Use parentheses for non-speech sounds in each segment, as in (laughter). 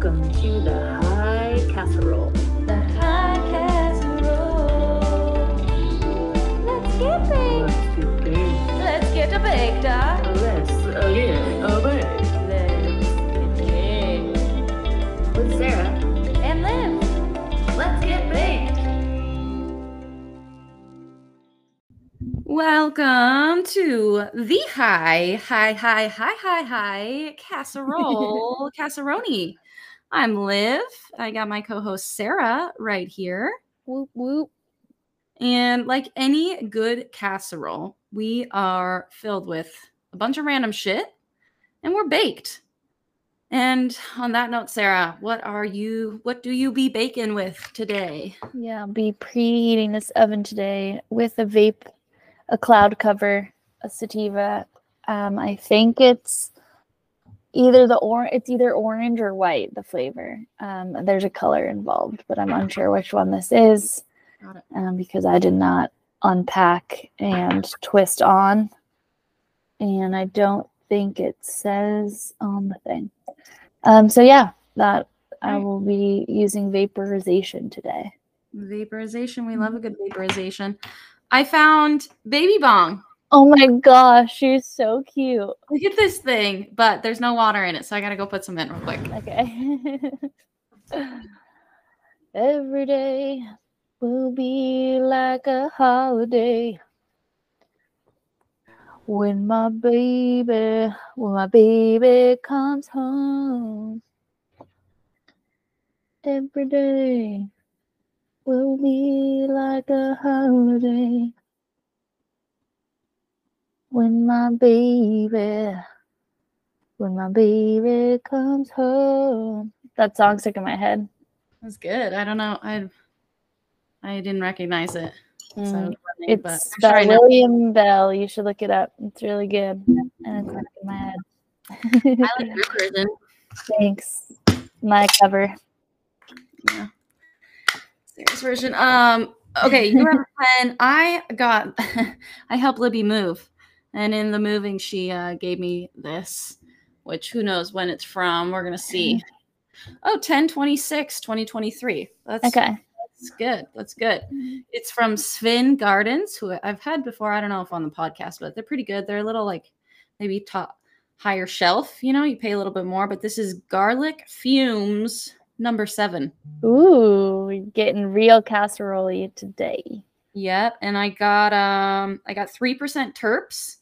Welcome to the High Casserole. The high casserole. Let's get baked. Let's get big. Let's get a baked, huh? Let's uh, get a big. Let's get baked. With Sarah. And Liv. Let's get baked. Welcome to the high, high, high, high, high, high casserole, (laughs) casseroni. I'm Liv. I got my co-host Sarah right here. Whoop whoop. And like any good casserole, we are filled with a bunch of random shit and we're baked. And on that note, Sarah, what are you what do you be baking with today? Yeah, I'll be preheating this oven today with a vape, a cloud cover, a sativa. Um, I think it's either the or it's either orange or white, the flavor. Um, there's a color involved, but I'm unsure which one this is um, because I did not unpack and twist on, and I don't think it says on the thing. Um, so yeah, that I will be using vaporization today. Vaporization. We love a good vaporization. I found baby bong. Oh my gosh, she's so cute. Look at this thing, but there's no water in it, so I gotta go put some in real quick. Okay. (laughs) Every day will be like a holiday. When my baby, when my baby comes home. Every day will be like a holiday. When my baby, when my baby comes home. That song stuck in my head. That's good. I don't know. I I didn't recognize it. So, Mm, It's but sure by know. William Bell. You should look it up. It's really good. And it's stuck in my head. I like (laughs) your version. Thanks. My cover. Yeah. Sarah's version. Um. Okay, you have a pen. I got. (laughs) I helped Libby move, and in the moving, she uh, gave me this, which who knows when it's from. We're gonna see. Oh, 10 26 2023. That's Okay. That's good. That's good. It's from Svin Gardens, who I've had before. I don't know if on the podcast, but they're pretty good. They're a little like maybe top higher shelf. You know, you pay a little bit more, but this is garlic fumes number seven. Ooh, getting real casserole today. Yep. And I got um I got three percent terps.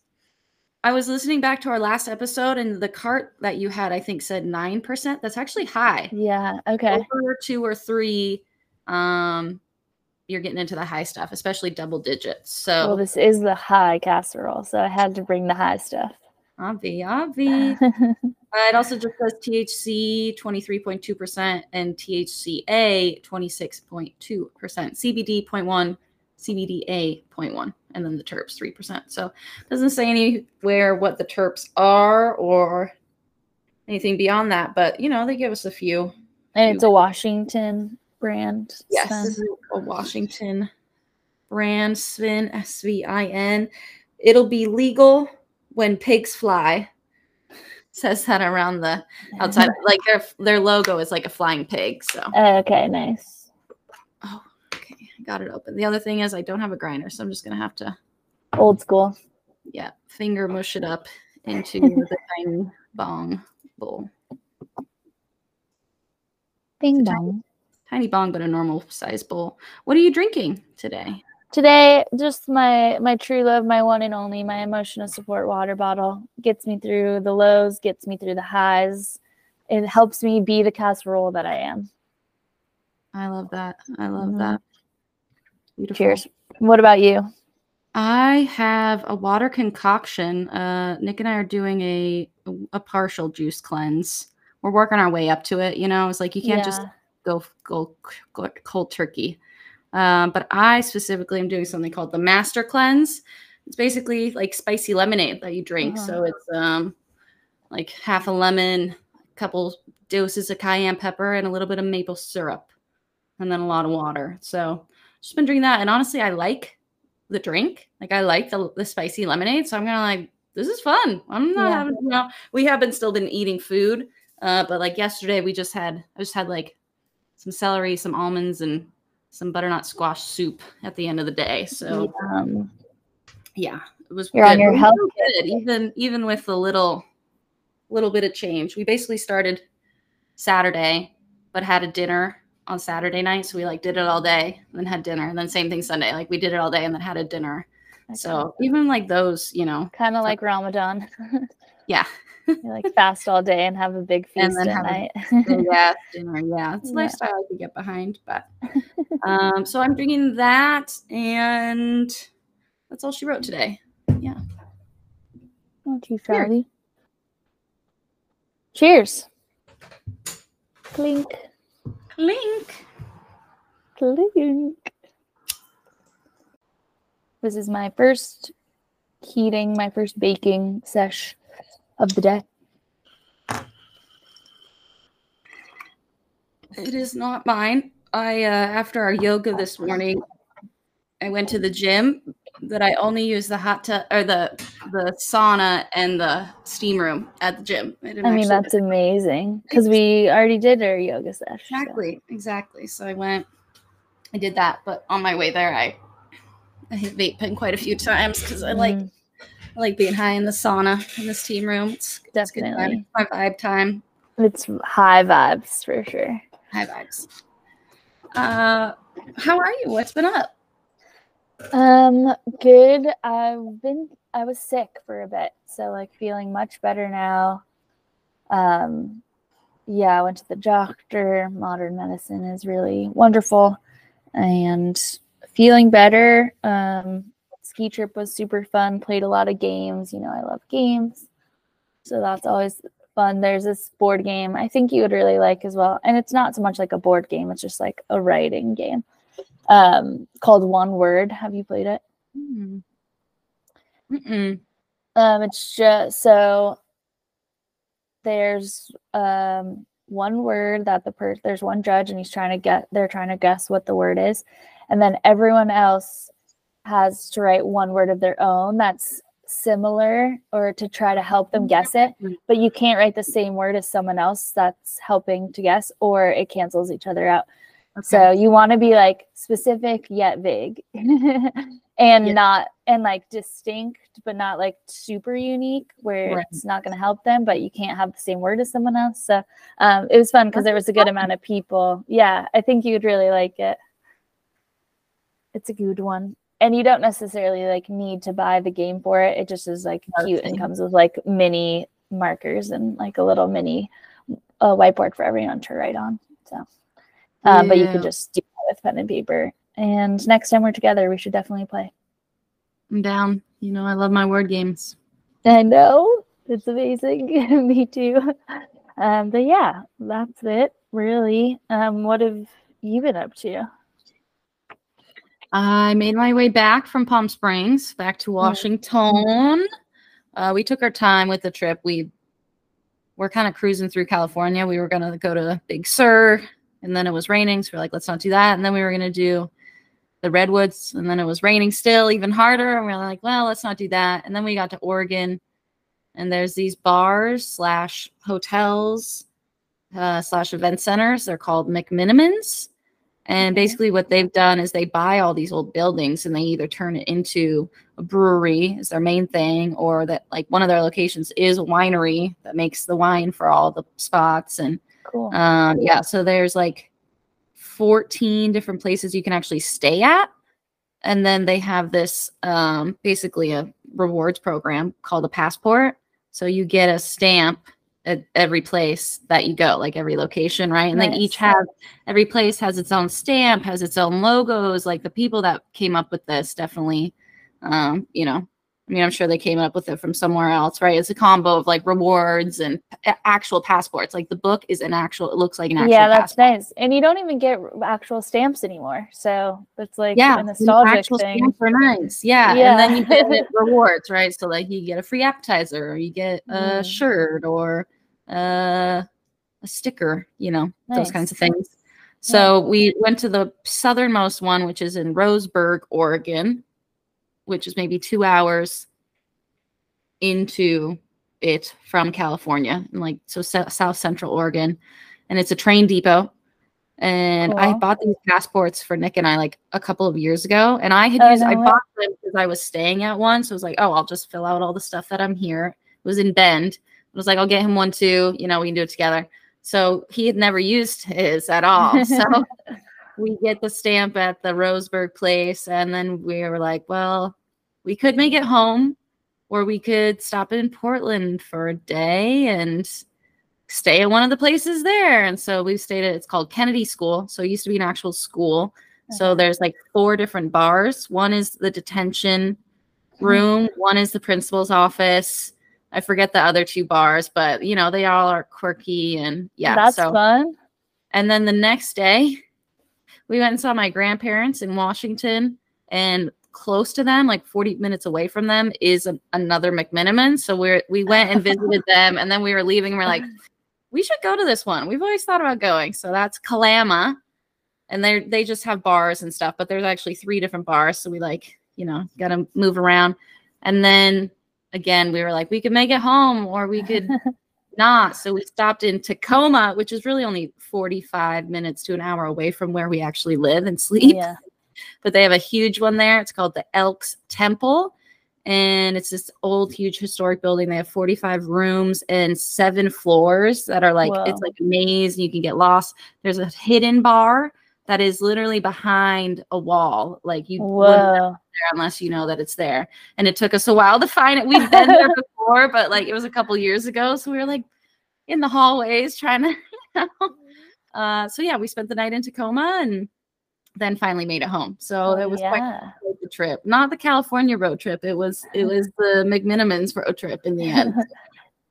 I was listening back to our last episode and the cart that you had, I think, said nine percent. That's actually high. Yeah. Okay. Over two or three, um, you're getting into the high stuff, especially double digits. So Well, this is the high casserole, so I had to bring the high stuff. Obvi, obvi. (laughs) Uh, it also just says THC 23.2% and THCA 26.2%, CBD 0.1, CBDA 0.1, and then the terps 3%. So it doesn't say anywhere what the terps are or anything beyond that, but you know, they give us a few. and it's a Washington brand. Yes, this is a Washington brand, Svin, S V I N. It'll be legal when pigs fly. (laughs) Says that around the outside, (laughs) like their their logo is like a flying pig. So, oh, okay, nice. Got it open. The other thing is I don't have a grinder, so I'm just gonna have to, Old school. yeah, finger mush it up into (laughs) the tiny bong bowl. Bing a bong. Tiny bong, but a normal size bowl. What are you drinking today? Today, just my my true love, my one and only, my emotional support water bottle gets me through the lows, gets me through the highs. It helps me be the casserole that I am. I love that. I love Mhm. that. Beautiful. Cheers. What about you? I have a water concoction. Uh, Nick and I are doing a a partial juice cleanse. We're working our way up to it. You know, it's like you can't just go go, go cold turkey. Um, but I specifically am doing something called the Master Cleanse. It's basically like spicy lemonade that you drink. Uh-huh. So it's um like half a lemon, a couple doses of cayenne pepper, and a little bit of maple syrup, and then a lot of water. So just been drinking that, and honestly, I like the drink. Like I like the the spicy lemonade. So I'm gonna like this is fun. I'm not Yeah. having you know we have been still been eating food Uh, but like yesterday, we just had I just had like some celery, some almonds, and some butternut squash soup at the end of the day. So Um, yeah, it was. You're on your health good, even even with the little little bit of change. We basically started Saturday, but had a dinner on Saturday night. So we like did it all day, and then had dinner, and then same thing Sunday. Like we did it all day and then had a dinner. So even like those, you know, kind of like Ramadan. (laughs) yeah, You like fast all day and have a big (laughs) feast And then at have a (laughs) yeah, dinner. Yeah, it's a Yeah. lifestyle I could get behind. But um, so I'm drinking that, and that's all she wrote today. Yeah. too Here. shabby. Cheers. Clink, Clink. clink. This is my first heating, my first baking sesh of the day. It is not mine. I uh, after our yoga this morning, I went to the gym. That I only use the hot tub or the the sauna and the steam room at the gym. didn't I mean, that's amazing because we already did our yoga sesh. so- exactly exactly. So I went, I did that, but on my way there, I I hit vape pen quite a few times because I like Mm, I like being high in the sauna in the steam room. It's. Definitely. It's my vibe time. it's high vibes for sure. High vibes. Uh, how are you? What's been up? Um, good. I've been I was sick for a bit, so like feeling much better now. Um, yeah, I went to the doctor. Modern medicine is really wonderful, and feeling better. Um, ski trip was super fun. Played a lot of games. You know, I love games, so that's always fun. There's this board game I think you would really like as well, and it's not so much like a board game. It's just like a writing game um called one word. Have you played it? Mm. Mm-mm. um it's just so there's um one word that the person there's one judge and he's trying to get they're trying to guess what the word is. And then everyone else has to write one word of their own that's similar or to try to help them guess it. But you can't write the same word as someone else that's helping to guess or it cancels each other out so you want to be like specific yet vague (laughs) and not and like distinct but not like super unique where Right. it's not going to help them but you can't have the same word as someone else. So um it was fun because there was a good amount of people. Yeah, I think you'd really like it. It's a good one. And you don't necessarily like need to buy the game for it. It just is like cute and comes with like mini markers and like a little mini uh, whiteboard for everyone to write on. So um, but you Yeah. could just do that with pen and paper. And next time we're together, we should definitely play. I'm down. You know, I love my word games. I know it's amazing. (laughs) Me too. Um, but yeah, that's it. Really. Um, what have you been up to? I made my way back from Palm Springs back to Washington. Uh, we took our time with the trip. We were kind of cruising through California. We were going to go to Big Sur, and then it was raining. So we're like, let's not do that. And then we were going to do the Redwoods, and then it was raining still, even harder. And we are like, well, let's not do that. And then we got to Oregon, and there's these bars slash hotels uh, slash event centers. They're called McMenamins. And basically, what they've done is they buy all these old buildings and they either turn it into a brewery, is their main thing, or that like one of their locations is a winery that makes the wine for all the spots. And Cool. um, yeah, so there's like 14 different places you can actually stay at. And then they have this um, basically a rewards program called a passport. So you get a stamp at every place that you go, like every location, right? And they Nice. each have every place has its own stamp, has its own logos. Like the people that came up with this definitely, um, you know, I mean, I'm sure they came up with it from somewhere else, right? It's a combo of like rewards and actual passports. Like the book is an actual, it looks like an actual yeah, that's passport. nice. And you don't even get actual stamps anymore. So it's like yeah, a nostalgic actual thing. stamps are nice. Yeah. Yeah. And then you get (laughs) rewards, right? So like you get a free appetizer or you get a Mm. shirt or uh, a sticker, you know, those kinds of things. So we went to the southernmost one, which is in Roseburg, Oregon, which is maybe two hours into it from California, and like so South Central Oregon, and it's a train depot. And I bought these passports for Nick and I like a couple of years ago, and I had Oh, used I no way. bought them because I was staying at one, so I was like, oh, I'll just fill out all the stuff that I'm here. It was in Bend. I was like, I'll get him one too. You know, we can do it together. So he had never used his at all. (laughs) So we get the stamp at the Roseburg place, and then we were like, well, we could make it home, or we could stop in Portland for a day and stay at one of the places there. And so we stayed at it's called Kennedy School. So it used to be an actual school. So there's like four different bars. One is the detention mm-hmm. room, one is the principal's office. I forget the other two bars, but you know, they all are quirky and yeah. That's so fun. and then the next day, we went and saw my grandparents in Washington, and close to them, like 40 minutes away from them, is a, another McMenamin. So we're we went and visited (laughs) them, and then we were leaving. And we're like, we should go to this one. We've always thought about going. So that's Kalama, and they they just have bars and stuff, but there's actually three different bars. So we like you know got to move around, and then again we were like we could make it home or we could not. So we stopped in Tacoma, which is really only 45 minutes to an hour away from where we actually live and sleep. yeah. (laughs) But they have a huge one there. It's called the Elks Temple. And it's this old, huge historic building. They have 45 rooms and seven floors that are like, it's like a maze and you can get lost. There's a hidden bar that is literally behind a wall. Like you wouldn't know Whoa. there unless you know that it's there. And it took us a while to find it. We've been there (laughs) before, but like it was a couple years ago. So we were like in the hallways trying to, you (laughs) know. Uh, so yeah, we spent the night in Tacoma and then finally made it home. So Oh, it was quite yeah. the trip, not the California road trip. It was it (laughs) was the McMenamins road trip in the end.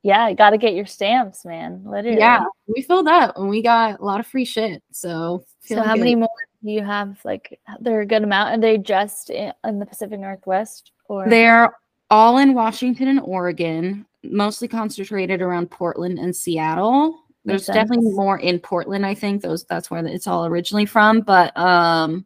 Yeah, got to get your stamps, man. Literally. yeah, we filled up and we got a lot of free shit. So So how many more do you have? Like they're a good amount. Are they just in, in the Pacific Northwest or They're all in Washington and Oregon, mostly concentrated around Portland and Seattle. There's definitely more in Portland, I think. Those that's where it's all originally from. But um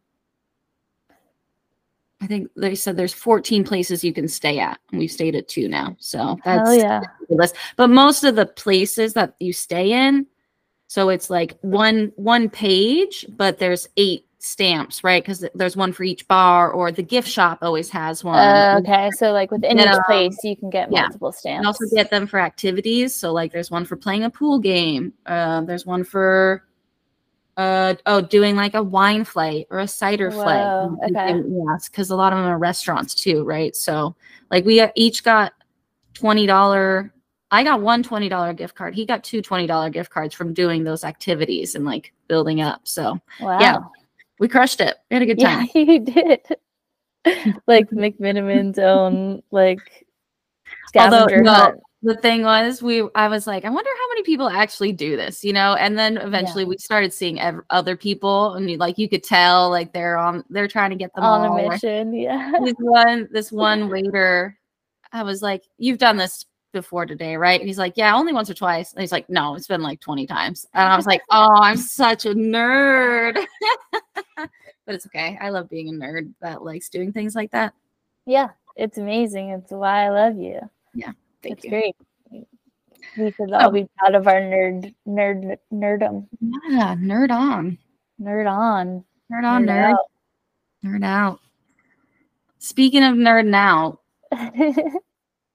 I think they said there's 14 places you can stay at, and we've stayed at two now. So that's yeah. list. But most of the places that you stay in, so it's like one one page, but there's eight stamps, right? Because there's one for each bar, or the gift shop always has one. Uh, okay, so like within Yeah. each place, you can get Yeah. multiple stamps. And also get them for activities. So like there's one for playing a pool game. Uh, there's one for uh oh doing like a wine flight or a cider flight. Whoa, And- okay. Yes, because a lot of them are restaurants too, right? So like we each got twenty dollar. I got one twenty dollar gift card. He got two twenty dollar gift cards from doing those activities and like building up. So wow. yeah, we crushed it. We had a good time. Yeah, (laughs) you did. like McMenamin's own like Although, scavenger no, hunt. The thing was we i was like i wonder how many people actually do this you know and then eventually we started seeing ev- other people and you, like you could tell like they're on they're trying to get them on all a mission. Yeah. this one this (laughs) one waiter i was like you've done this before today right and he's like yeah only once or twice and he's like no it's been like 20 times and i was like (laughs) oh i'm such a nerd (laughs) but it's okay i love being a nerd that likes doing things like that Yeah. It's amazing. It's why I love you. Thank it's you great. We should oh. all Oh. be proud of our nerd nerd nerdum. yeah nerd on Nerd on. nerd on nerd out. Nerd out. Speaking of nerd out, (laughs)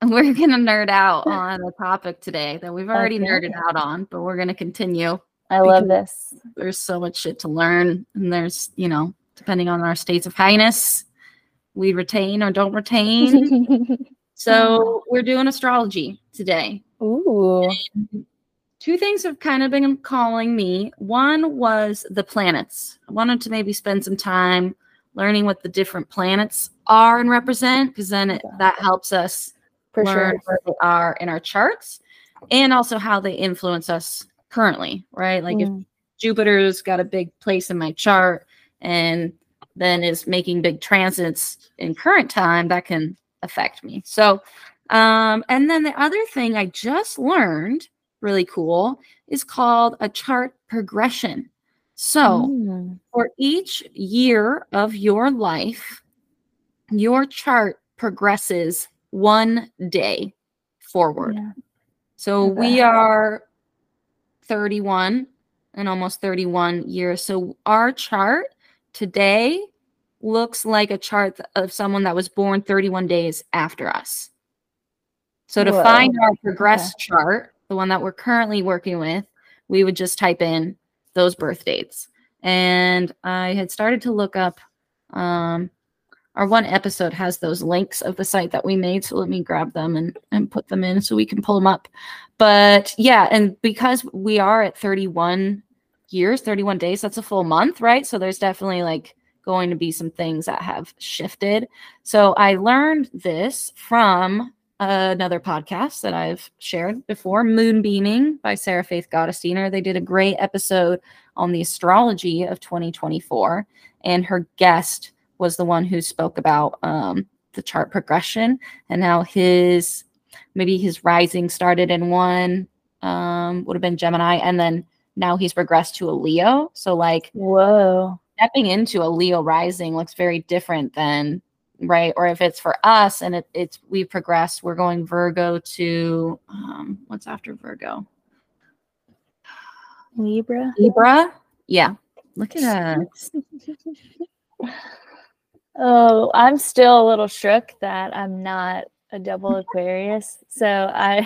we're gonna nerd out on a topic today that we've already Okay. nerded out on, but we're gonna continue. I love this. There's so much shit to learn, and there's, you know, depending on our states of highness, we retain or don't retain. (laughs) so we're doing astrology today. Ooh. Two things have kind of been calling me. One was the planets. I wanted to maybe spend some time learning what the different planets are and represent, because then it, that helps us For learn sure. where they are in our charts and also how they influence us currently, right? Like if Mm. Jupiter's got a big place in my chart and then is making big transits in current time, that can affect me. So, um, and then the other thing I just learned, really cool, is called a chart progression. So, Mm. for each year of your life, your chart progresses one day forward. Yeah. So Okay. we are 31 and almost 31 years. So our chart today looks like a chart of someone that was born 31 days after us. So to Whoa. find our progress chart, the one that we're currently working with, we would just type in those birth dates. And I had started to look up um, our one episode has those links of the site that we made. So let me grab them and, and put them in so we can pull them up. But yeah, and because we are at 31 years, 31 days, that's a full month, right? So there's definitely like going to be some things that have shifted. So I learned this from another podcast that I've shared before, Moonbeaming by Sarah Faith Gottesdiener. They did a great episode on the astrology of 2024, and her guest was the one who spoke about um, the chart progression and how his maybe his rising started in one um, would have been Gemini, and then now he's progressed to a Leo. So like Whoa. Stepping into a Leo rising looks very different than right or if it's for us and it, it's we've progressed we're going virgo to um what's after virgo Libra. libra yeah look at us (laughs) Oh, I'm still a little shook that I'm not a double Aquarius. So I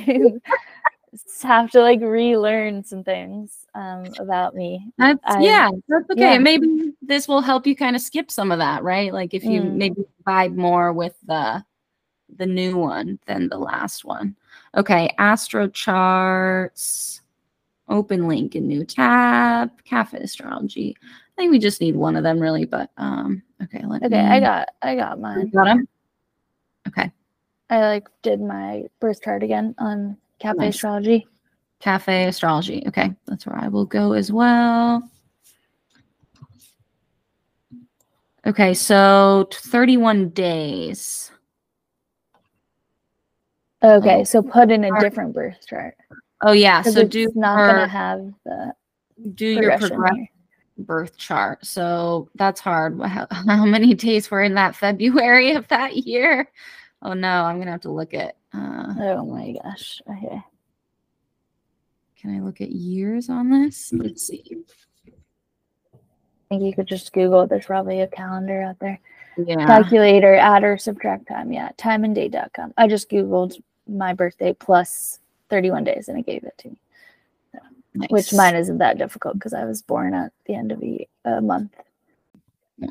have to like relearn some things um, about me. that's I- yeah that's okay yeah. maybe this will help you kind of skip some of that right like if you Mm. maybe vibe more with the the new one than the last one okay astro charts open link in new tab cafe astrology i think we just need one of them really but um okay let Okay, I got I got You mine. got 'em? okay I like did my birth chart again on Cafe Nice. Astrology. cafe astrology okay that's where i will go as well okay so 31 days Okay, Oh. so put in a different birth chart. oh yeah, so it's do not her- gonna have the do your progress birth chart. So that's hard. How, (laughs) how many days were in that February of that year? Oh no, I'm gonna have to look at. Uh, Oh my gosh. Okay. can I look at years on this? Let's see. I think you could just Google it. There's probably a calendar out there. Yeah. Calculator, add or subtract time. Yeah, timeanddate.com. I just Googled my birthday plus 31 days and it gave it to me, which nice. mine isn't that difficult because I was born at the end of a, a month. Oh,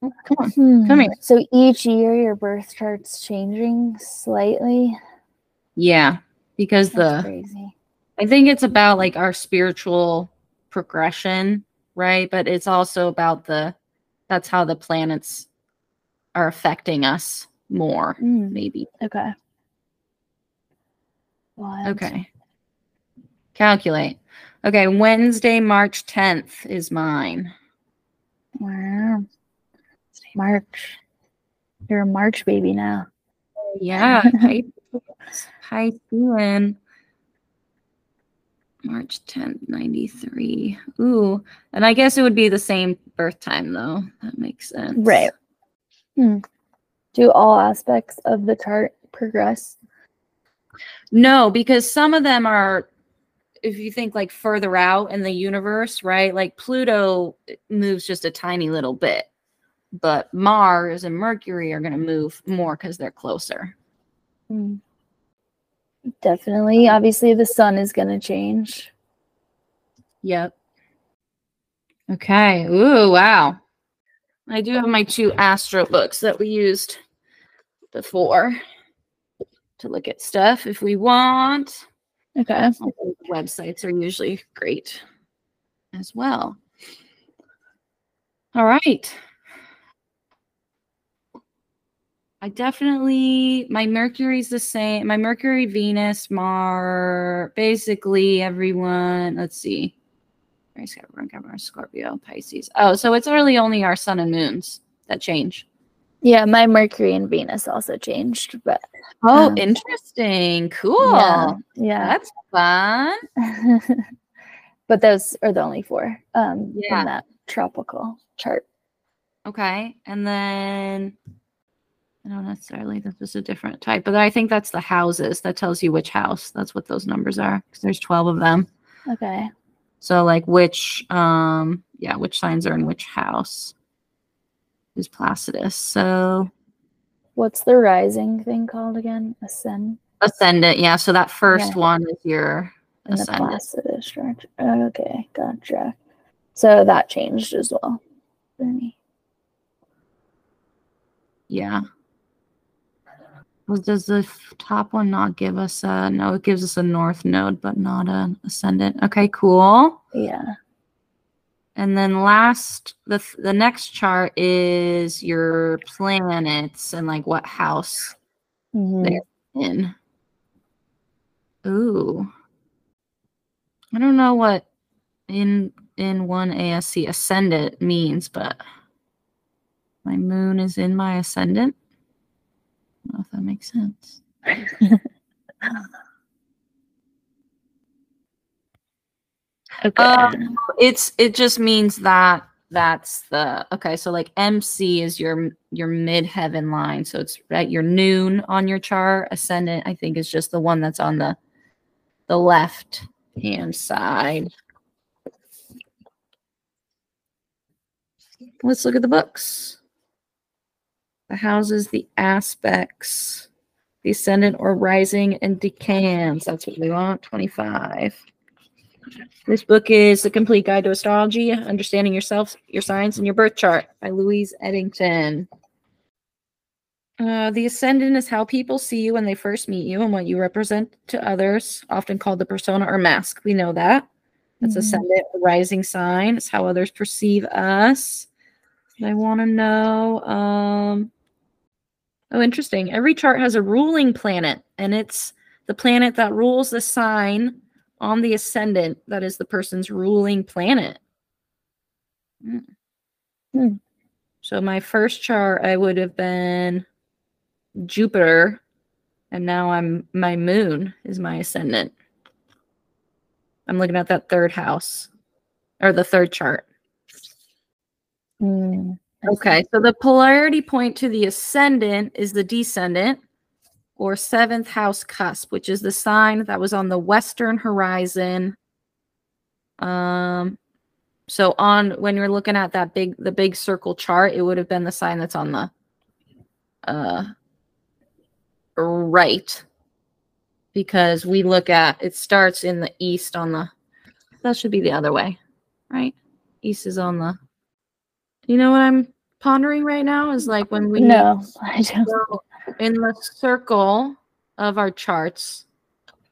come on. Come Hmm. here. So each year your birth chart's changing slightly. Yeah, because That's the crazy. I think it's about like our spiritual progression, right? But it's also about the that's how the planets are affecting us more, Mm, maybe. okay. Wild. Okay. Calculate. Okay, Wednesday, March 10th is mine. Wow. March. You're a March baby now. Yeah, (laughs) Piscean. March 10th, 93. Ooh, and I guess it would be the same birth time though. That makes sense. Right. Hmm. Do all aspects of the chart progress? No, because some of them are if you think like further out in the universe, right? Like Pluto moves just a tiny little bit. But Mars and Mercury are going to move more cuz they're closer. Hmm. Definitely. Obviously, the sun is going to change. Yep. Okay. Ooh, wow. I do have my two astro books that we used before to look at stuff if we want. Okay. Websites are usually great as well. All right. I definitely my Mercury's the same. My Mercury, Venus, Mar, basically everyone. Let's see. Aries, Capricorn, Capricorn, Scorpio, Pisces. Oh, so it's really only our sun and moons that change. Yeah, my Mercury and Venus also changed, but Oh, Um, interesting. Cool. yeah, yeah. That's fun. (laughs) but those are the only four um Yeah. in that tropical chart. Okay. And then I don't necessarily. That's just a different type, but I think that's the houses. That tells you which house. That's what those numbers are. Because there's twelve of them. Okay. So like which um yeah, which signs are in which house is Placidus. So What's the rising thing called again? Ascend ascendant, yeah. So that first Yeah. one is your in the. Placidus structure. Okay, gotcha. So that changed as well for me. Yeah. Well, does the top one not give us a no? It gives us a north node, but not an ascendant. Okay, cool. Yeah. And then last, the the next chart is your planets and like what house Mhm. There. in. Ooh. I don't know what in in one ASC ascendant means, but my moon is in my ascendant. I don't know if that makes sense. (laughs) Okay. Um, It's it just means that that's the okay. So like MC is your your mid heaven line. So it's at your noon on your chart. Ascendant, I think, is just the one that's on the the left hand side. Let's look at the books. The houses, the aspects, the ascendant or rising and decans. That's what we want. 25. This book is The Complete Guide to Astrology, Understanding Yourself, Your Signs, and Your Birth Chart by Louise Edington. Uh, the ascendant is how people see you when they first meet you and what you represent to others, often called the persona or mask. We know that. That's Mhm. ascendant, rising sign. It's how others perceive us. I want to know. Um, oh, interesting. Every chart has a ruling planet, and it's the planet that rules the sign on the ascendant that is the person's ruling planet. Hmm. Hmm. So my first chart, I would have been Jupiter, and now I'm my moon is my ascendant. I'm looking at that third house or the third chart. See. Okay, so the polarity point to the ascendant is the descendant or seventh house cusp, which is the sign that was on the western horizon. Um, so on when you're looking at that big the big circle chart, it would have been the sign that's on the uh right because we look at it starts in the east on the that should be the other way, right? East is on the you know what I'm pondering right now is like when we No, I don't. in the circle of our charts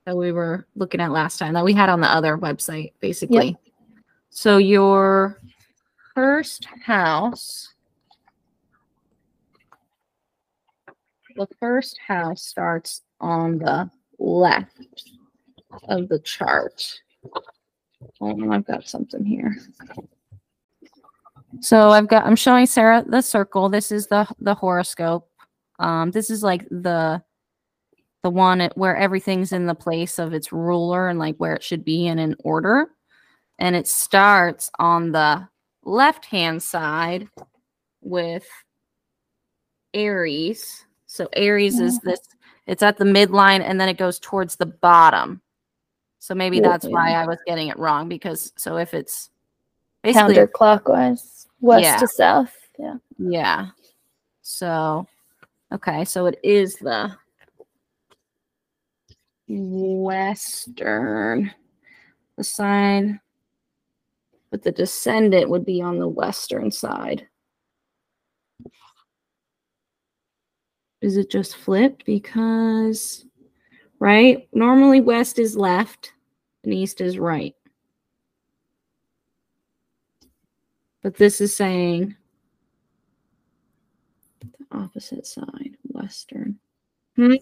that we were looking at last time that we had on the other website, basically. So your first house, the first house starts on the left of the chart. Hold on, I've got something here. So I've got I'm showing Sarah the circle. This is the the horoscope. Um, this is like the the one at- where everything's in the place of its ruler and like where it should be in an order. And it starts on the left hand side with Aries. So Aries is this it's at the midline and then it goes towards the bottom. So maybe that's why. I was getting it wrong because so if it's basically Counterclockwise, west Yeah. to south. Yeah. yeah. So, okay, so it is the western, the side, but the descendant would be on the western side. Is it just flipped? Because, right? Normally west is left and east is right. But this is saying the opposite side, western. Hmm.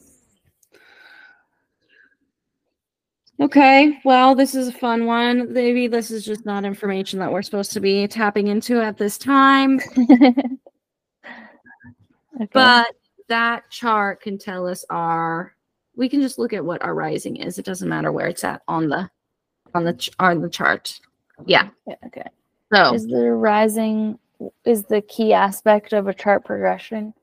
Okay, well, this is a fun one. Maybe this is just not information that we're supposed to be tapping into at this time, (laughs) okay. but that chart can tell us our. We can just look at what our rising is. It doesn't matter where it's at on the on the on the chart. Yeah. Yeah, okay. So Is the rising is the key aspect of a chart progression?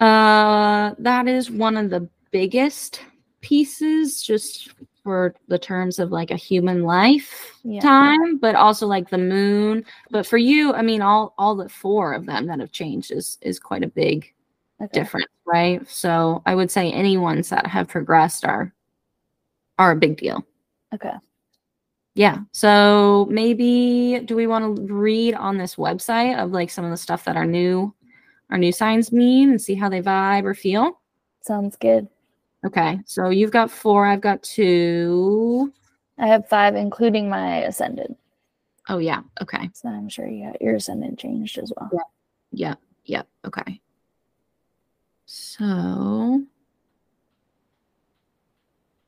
Uh, that is one of the biggest pieces, just for the terms of like a human life Yeah. time, but also like the moon. But for you, I mean, all all the four of them that have changed is is quite a big Okay. difference, right? So I would say any ones that have progressed are are a big deal. Okay. Yeah. So maybe do we want to read on this website of like some of the stuff that our new our new signs mean and see how they vibe or feel? Sounds good. Okay. So you've got four, I've got two. I have five, including my ascendant. Oh yeah. Okay. So I'm sure you got your ascendant changed as well. Yeah. Yeah. yeah. Okay. So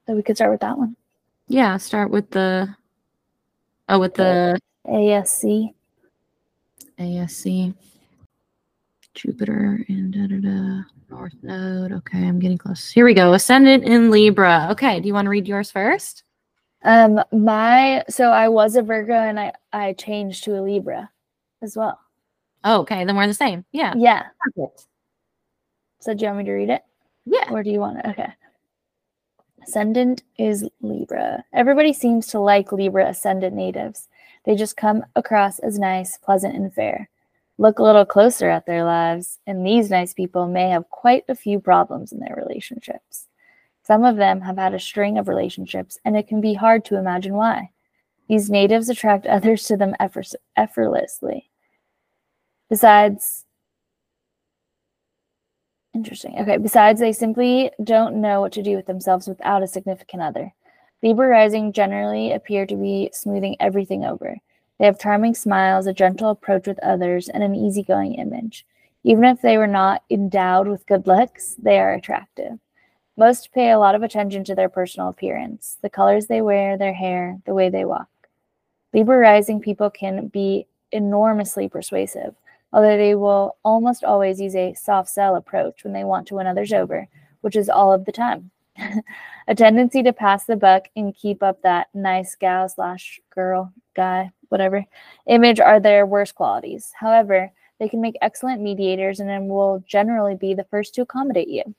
So we could start with that one. yeah, start with the oh with the ASC. ASC, Jupiter and da da da North Node. Okay, I'm getting close. Here we go. Ascendant in Libra. Okay, do you want to read yours first? Um, my so I was a Virgo and I I changed to a Libra as well. Oh, okay, then we're the same. Yeah. Yeah. Perfect. So do you want me to read it? Yeah. Or do you want it? Okay. Ascendant is Libra. Everybody seems to like Libra ascendant natives. They just come across as nice, pleasant, and fair. Look a little closer at their lives, and these nice people may have quite a few problems in their relationships. Some of them have had a string of relationships, and it can be hard to imagine why. These natives attract others to them effortlessly. Besides, Interesting. Okay. Besides, they simply don't know what to do with themselves without a significant other. Libra rising generally appear to be smoothing everything over. They have charming smiles, a gentle approach with others, and an easygoing image. Even if they were not endowed with good looks, they are attractive. Most pay a lot of attention to their personal appearance, the colors they wear, their hair, the way they walk. Libra rising people can be enormously persuasive although they will almost always use a soft sell approach when they want to win others over, which is all of the time. (laughs) a tendency to pass the buck and keep up that nice gal slash girl, guy, whatever image are their worst qualities. However, they can make excellent mediators and will generally be the first to accommodate you.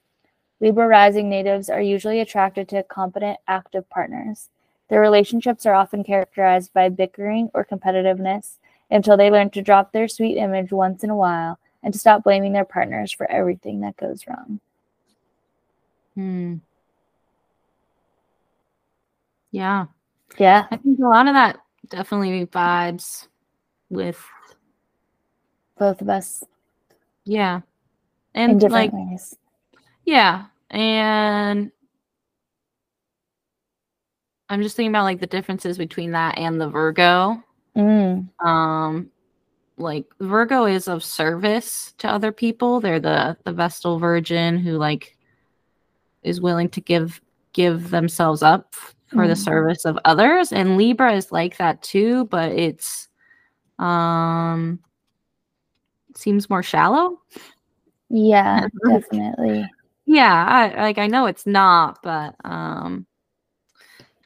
Libra rising natives are usually attracted to competent, active partners. Their relationships are often characterized by bickering or competitiveness until they learn to drop their sweet image once in a while and to stop blaming their partners for everything that goes wrong. Hmm. Yeah. Yeah, I think a lot of that definitely vibes with both of us yeah. in And different like ways. yeah. And I'm just thinking about like the differences between that and the Virgo. Mm, um like virgo is of service to other people they're the the vestal virgin who like is willing to give give themselves up for the Mhm. service of others and libra is like that too but it's um seems more shallow yeah, (laughs) definitely. yeah i like i know it's not but um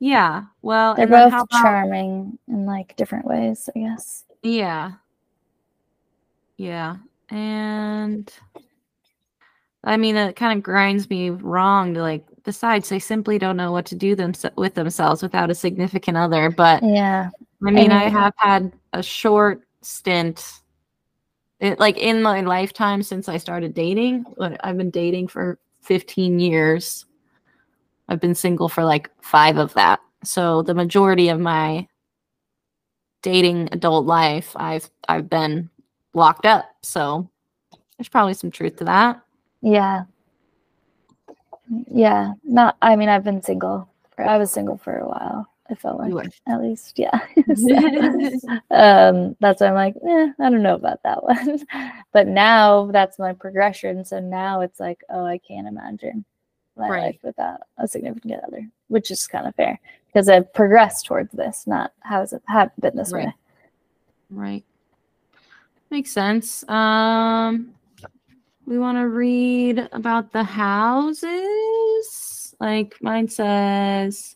yeah well They're both how about- charming in like different ways, I guess. Yeah. Yeah. And I mean, it kind of grinds me wrong to like, besides, they simply don't know what to do them- with themselves without a significant other. But Yeah. I mean, I have had a short stint, it, like in my lifetime since I started dating. like, I've been dating for 15 years. I've been single for like five of that. So the majority of my dating adult life, I've I've been locked up. So there's probably some truth to that. Yeah. Yeah. Not I mean I've been single. For, I was single for a while. I felt like at least, yeah. (laughs) (laughs) So, um that's why I'm like, eh, I don't know about that (laughs) one. but now that's my progression. So now it's like, oh, I can't imagine my Right. life without a significant other, which is kind of fair because I've progressed towards this, not how has it have been this Right. way. Right. Makes sense. Um we want to read about the houses. Like mine says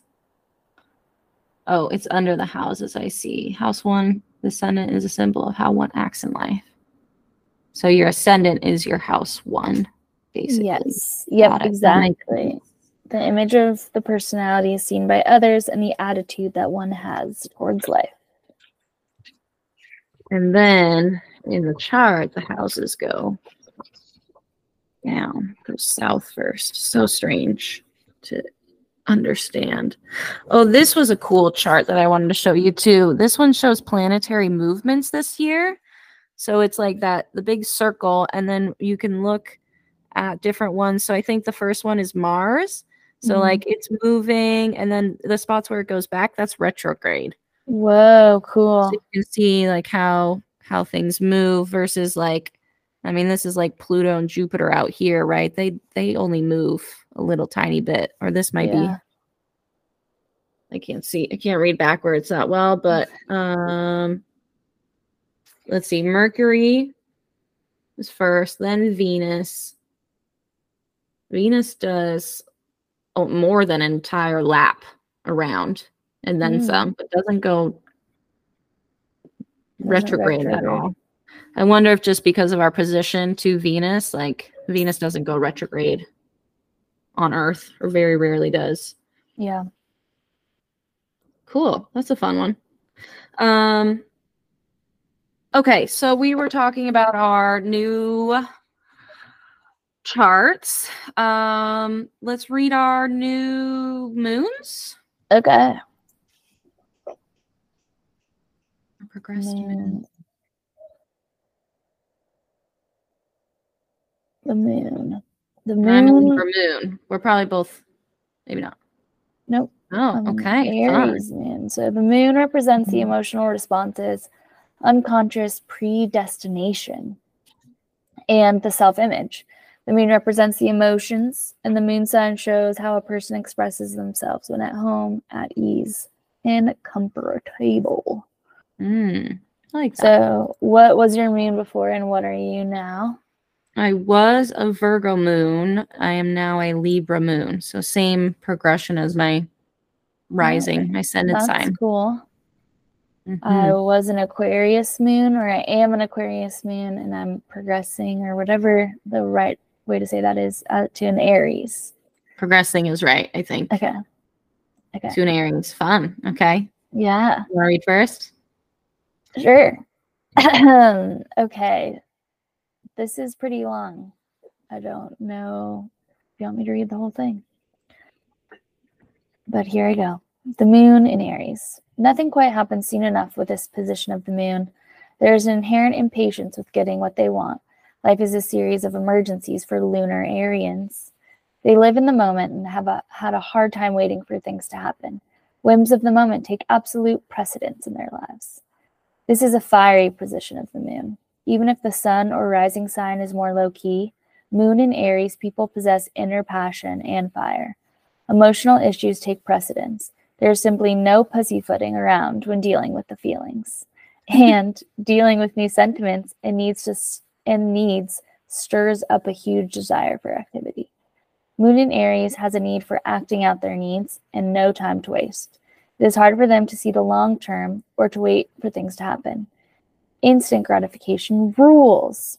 Oh, it's under the houses I see. House 1, the ascendant is a symbol of how one acts in life. So your ascendant is your house 1 basically. Yes. Yep, Got it. That makes exactly. The image of the personality is seen by others and the attitude that one has towards life. And then in the chart, the houses go down, go south first. So strange to understand. Oh, this was a cool chart that I wanted to show you too. This one shows planetary movements this year. So it's like that the big circle, and then you can look at different ones. So I think the first one is Mars. So Mhm. like it's moving, and then the spots where it goes back, that's retrograde. Whoa, cool. So you can see like how how things move versus like I mean this is like Pluto and Jupiter out here, right? They they only move a little tiny bit or this might Yeah. be I can't see. I can't read backwards that well, but (laughs) um let's see. Mercury is first, then Venus. Venus does more than an entire lap around and then Mm. some, but doesn't go Doesn't retrograde at all. I wonder if just because of our position to Venus, like Venus doesn't go retrograde on Earth, or very rarely does. Yeah. Cool. That's a fun one. Um Okay, so we were talking about our new charts. Um let's read our new moons. Okay. Progressed moon. Moon. The moon. The I'm looking moon. for moon. We're probably both maybe not. Nope. Oh, okay. fun. Aries moon. So the moon represents the Mhm. emotional responses, unconscious predestination, and the self image. The moon represents the emotions, and the moon sign shows how a person expresses themselves when at home, at ease, and comfortable. Mm, I like that. So, what was your moon before, and what are you now? I was a Virgo moon. I am now a Libra moon. So same progression as my rising, my ascendant That's sign. cool. Mhm. I was an Aquarius moon, or I am an Aquarius moon, and I'm progressing, or whatever the right way to say that is, uh, to an Aries. Progressing is right, I think. Okay. Okay. To an Aries. Fun. Okay. Yeah, You want to read first? sure. (clears throat) okay. This is pretty long. I don't know if you want me to read the whole thing. But here I go. The moon in Aries. Nothing quite happens soon enough with this position of the moon. There is an inherent impatience with getting what they want. Life is a series of emergencies for lunar Arians. They live in the moment and have a, had a hard time waiting for things to happen. Whims of the moment take absolute precedence in their lives. This is a fiery position of the moon. Even if the sun or rising sign is more low key, moon in Aries people possess inner passion and fire. Emotional issues take precedence. There's simply no pussyfooting around when dealing with the feelings. (laughs) And dealing with new sentiments it needs to and needs stirs up a huge desire for activity. Moon in Aries has a need for acting out their needs and no time to waste. It is hard for them to see the long term or to wait for things to happen. Instant gratification rules.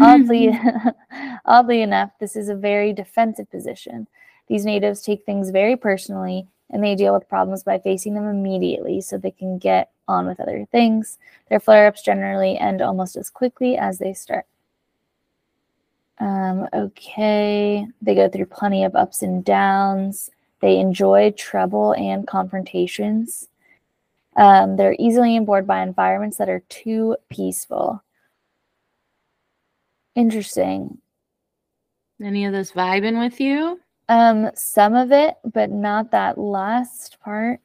Oddly, (laughs) (laughs) oddly enough, this is a very defensive position. These natives take things very personally and they deal with problems by facing them immediately so they can get on with other things. Their flare ups generally end almost as quickly as they start. Um, okay, they go through plenty of ups and downs. They enjoy trouble and confrontations. Um, they're easily bored by environments that are too peaceful. Interesting. Any of this vibing with you? Um, some of it, but not that last part.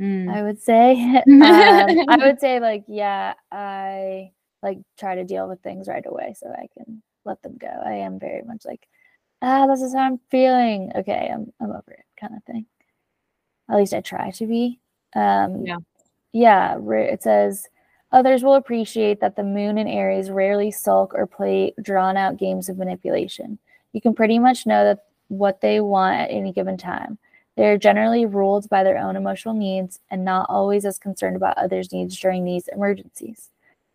Mm. I would say. (laughs) um, I (laughs) would say like yeah, I like try to deal with things right away so I can let them go. I am very much like, ah, this is how I'm feeling. Okay, I'm I'm over it, kind of thing. At least I try to be. Um, Yeah. Yeah. It says others will appreciate that the moon in Aries rarely sulk or play drawn out games of manipulation. You can pretty much know that what they want at any given time. They are generally ruled by their own emotional needs and not always as concerned about others' needs during these emergencies.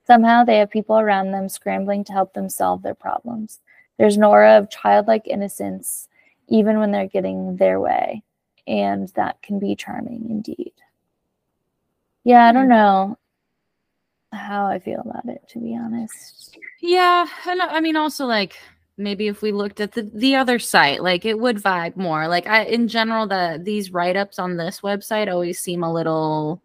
Somehow they have people around them scrambling to help them solve their problems. There's an aura of childlike innocence, even when they're getting their way. And that can be charming indeed. Yeah, I don't Hmm. know how I feel about it, to be honest. Yeah, and I mean also like maybe if we looked at the the other site, like it would vibe more. Like I in general the these write-ups on this website always seem a little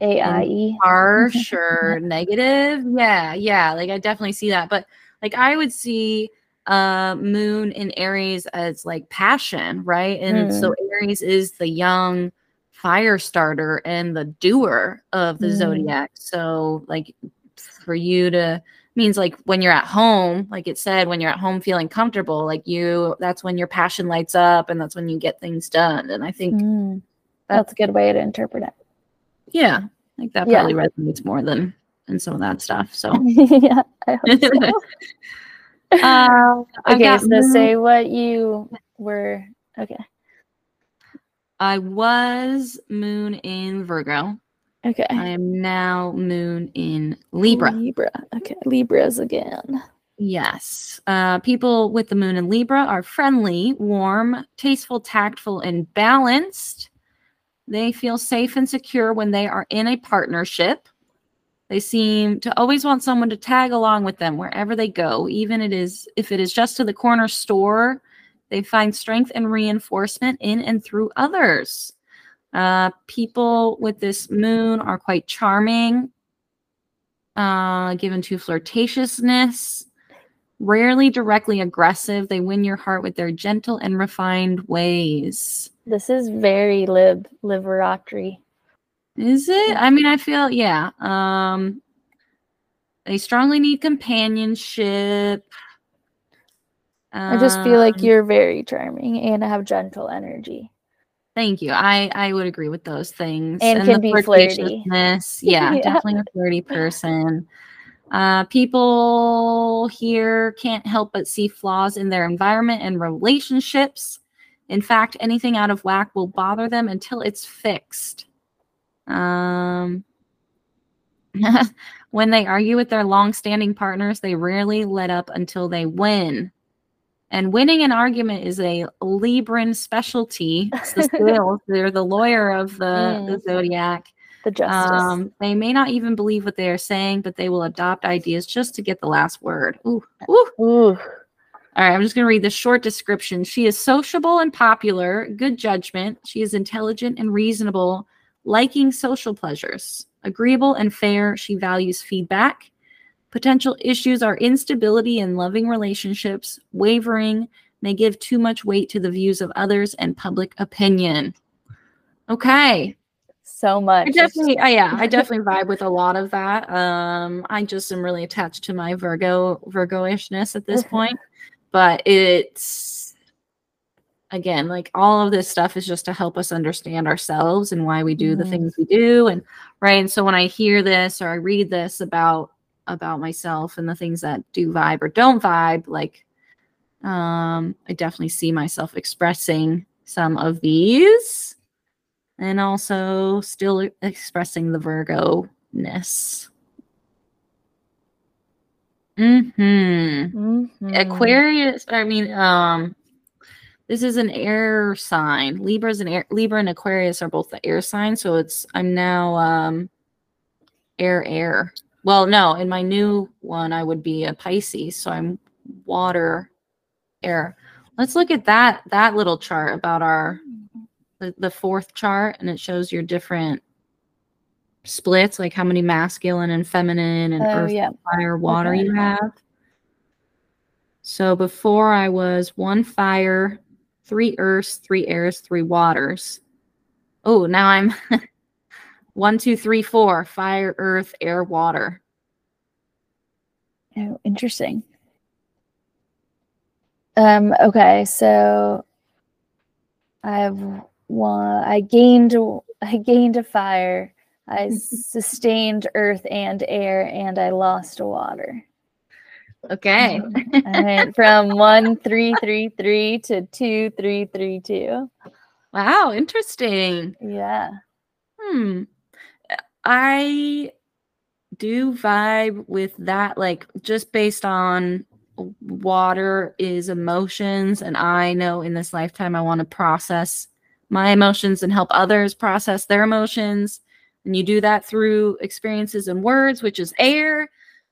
AIE. harsh (laughs) or negative. Yeah, yeah, like I definitely see that. But like I would see uh moon in Aries as like passion, right? And so Aries is the young fire starter and the doer of the Mm. zodiac. So like for you to means like when you're at home, like it said, when you're at home feeling comfortable, like you that's when your passion lights up and that's when you get things done. And I think Mm, that's a good way to interpret it. yeah, like that Yeah. probably resonates more than than some of that stuff. So (laughs) yeah, I hope so. (laughs) uh, okay, got so say what you were. Okay. I was moon in Virgo. Okay. I am now moon in Libra. Libra. Okay. Libras again. Yes. Uh, people with the moon in Libra are friendly, warm, tasteful, tactful, and balanced. They feel safe and secure when they are in a partnership. They seem to always want someone to tag along with them wherever they go, even it is if it is just to the corner store. They find strength and reinforcement in and through others. Uh, people with this moon are quite charming, uh, given to flirtatiousness, rarely directly aggressive. They win your heart with their gentle and refined ways. This is very lib liberatory. Is it? I mean, I feel yeah. Um they strongly need companionship. I just feel like Um, you're very charming and have gentle energy. Thank you. I I would agree with those things. And can be flirty. (laughs) Yeah, Yeah. definitely a flirty person. Uh, people here can't help but see flaws in their environment and relationships. In fact, anything out of whack will bother them until it's fixed. Um, (laughs) when they argue with their long-standing partners, they rarely let up until they win. And winning an argument is a Libran specialty. The. (laughs) They're the lawyer of the, the Mm. zodiac. The justice. Um, they may not even believe what they are saying, but they will adopt ideas just to get the last word. Ooh, ooh. Ooh. All right, I'm just going to read the short description. She is sociable and popular, good judgment. She is intelligent and reasonable, liking social pleasures, agreeable and fair. She values feedback. Potential issues are instability in loving relationships, wavering, may give too much weight to the views of others, and public opinion. Okay. So much. I definitely, I, yeah, I definitely vibe with a lot of that. Um, I just am really attached to my Virgo Virgo-ishness at this point, but it's again like all of this stuff is just to help us understand ourselves and why we do the Mhm. things we do, and right. And so when I hear this or I read this about about myself and the things that do vibe or don't vibe, like um, I definitely see myself expressing some of these and also still expressing the Virgo ness. Hmm. Mhm. Aquarius. I mean, um, this is an air sign. Libra's an air. Libra and Aquarius are both the air sign, so it's. I'm now um, air air. Well, no, in my new one, I would be a Pisces, so I'm water, air. Let's look at that that little chart about our the, the fourth chart and it shows your different splits like how many masculine and feminine and Oh, earth yeah. fire water Okay. you have so before i was one fire three earths three airs three waters oh now i'm (laughs) one two three four fire earth air water Oh, interesting. Um, okay, so I've one I gained I gained a fire, I (laughs) sustained earth and air, and I lost water. okay (laughs) I went from one three three three to two three three two. wow interesting Yeah. Hmm. I do vibe with that, like just based on water is emotions and i know in this lifetime i want to process my emotions and help others process their emotions and you do that through experiences and words which is air.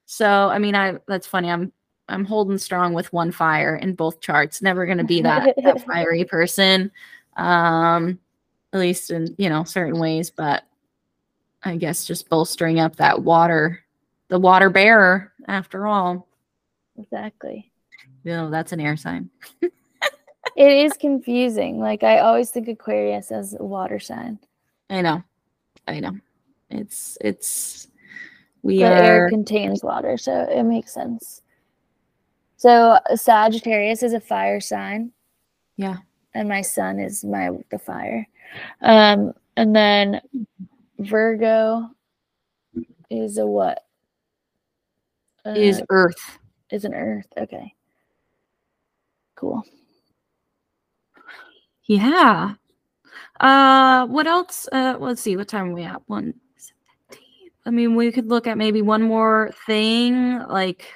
So i mean i that's funny i'm i'm holding strong with one fire in both charts never going to be that, that (laughs) fiery person um at least in you know certain ways but i guess just bolstering up that water the water bearer after all Exactly. you know that's an air sign (laughs) It is confusing. Like I always think Aquarius as a water sign. i know i know it's it's we but air contains water, so it makes sense. So Sagittarius is a fire sign. Yeah. And my sun is my the fire. Um and then Virgo is a what? is Uh, earth is an earth. Okay. Cool. yeah uh what else uh let's see what time are we at one i mean we could look at maybe one more thing like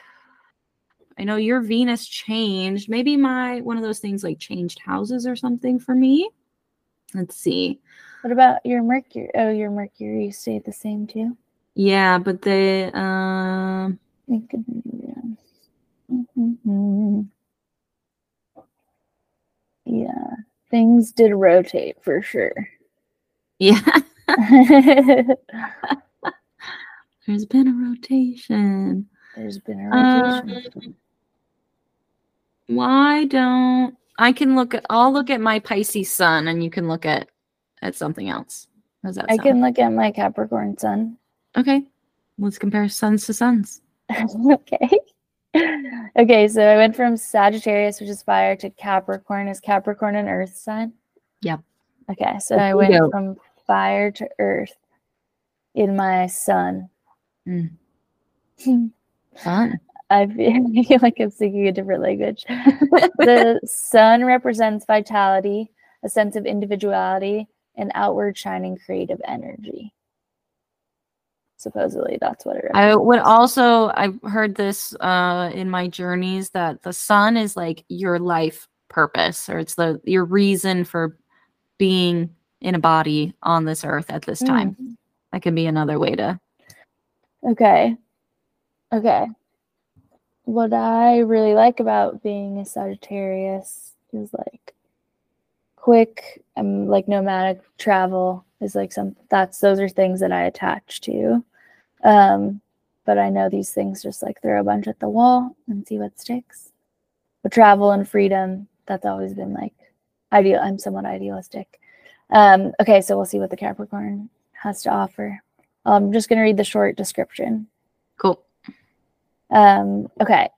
i know your venus changed maybe my one of those things like changed houses or something for me let's see What about your Mercury? Oh, your Mercury stayed the same too. yeah but the um We could- yeah. Mhm. Yeah, things did rotate for sure. yeah (laughs) there's been a rotation There's been a Um, rotation. why don't i can look at i'll look at my pisces sun and you can look at at something else How's that I sound? can look at my Capricorn sun. okay let's compare suns to suns (laughs) okay. Okay, so I went from Sagittarius, which is fire, to Capricorn. Is Capricorn an earth sign? Yep. Okay, so I went go. from fire to earth in my sun. Mm. (laughs) fun (laughs) I feel like I'm speaking a different language. the sun represents vitality, a sense of individuality, and outward shining creative energy. Supposedly, that's what it i would also i've heard this uh in my journeys that the sun is like your life purpose or it's the your reason for being in a body on this earth at this time Mm, that can be another way to okay. Okay. What I really like about being a Sagittarius is like quick and like nomadic travel is like some that's those are things that I attach to. Um, but I know these things just like throw a bunch at the wall and see what sticks. But travel and freedom, that's always been like ideal. I'm somewhat idealistic. Um, okay, so we'll see what the Capricorn has to offer. I'm just gonna read the short description. cool Um, okay.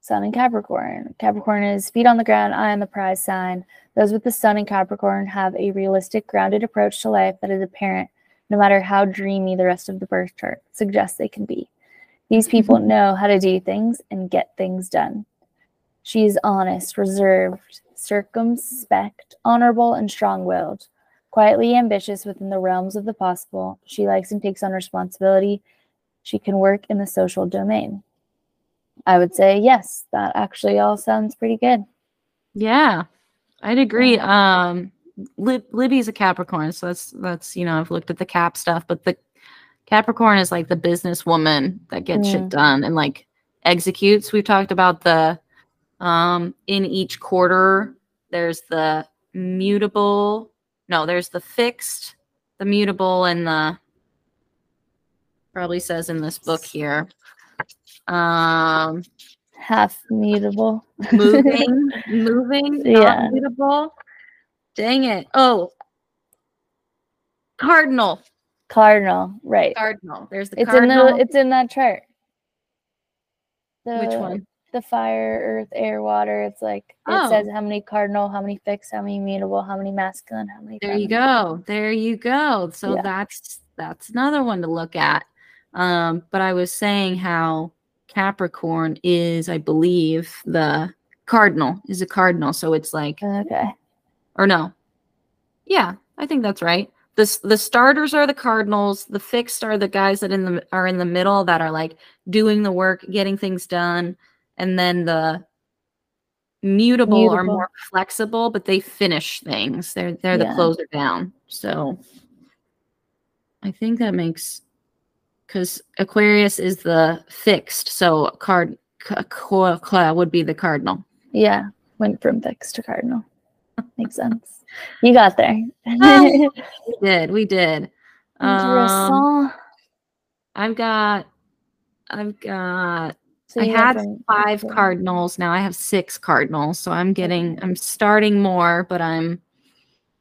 Sun and Capricorn. Capricorn is feet on the ground, eye on the prize sign. Those with the sun in Capricorn have a realistic, grounded approach to life that is apparent no matter how dreamy the rest of the birth chart suggests they can be. These mm-hmm. people know how to do things and get things done. She is honest, reserved, circumspect, honorable, and strong willed. Quietly ambitious within the realms of the possible, she likes and takes on responsibility she can work in the social domain. I would say yes, that actually all sounds pretty good. Yeah, I'd agree. Um, Lib- Libby's a Capricorn, so that's that's you know I've looked at the Cap stuff, but the Capricorn is like the businesswoman that gets shit Mm. done and like executes. We've talked about the um in each quarter. There's the mutable. No, there's the fixed, the mutable, and the probably says in this book here. Um, Half mutable. moving, (laughs) moving, Yeah. mutable. Dang it. Oh, cardinal. Cardinal, right. Cardinal. There's the It's in the it's in that chart. Which The- one? The fire, earth, air, water. It's like it Oh. says how many cardinal, how many fixed, how many mutable, how many masculine, how many There you go. There you go. So Yeah. that's that's another one to look at. Um, but I was saying how Capricorn is, I believe, the cardinal is a cardinal. So it's like Okay. or no. Yeah, I think that's right. The the starters are the Cardinals. The fixed are the guys that in the are in the middle that are like doing the work, getting things done, and then the mutable, are more flexible, but they finish things. They're they're the closer down. So I think that makes because Aquarius is the fixed, so card would be the cardinal. Yeah, went from fixed to cardinal. Makes sense. You got there. Oh. (laughs) We (laughs) did, we did. Um, I've got, I've got So I had from- five yeah. cardinals. Now I have six cardinals. So I'm getting, I'm starting more, but I'm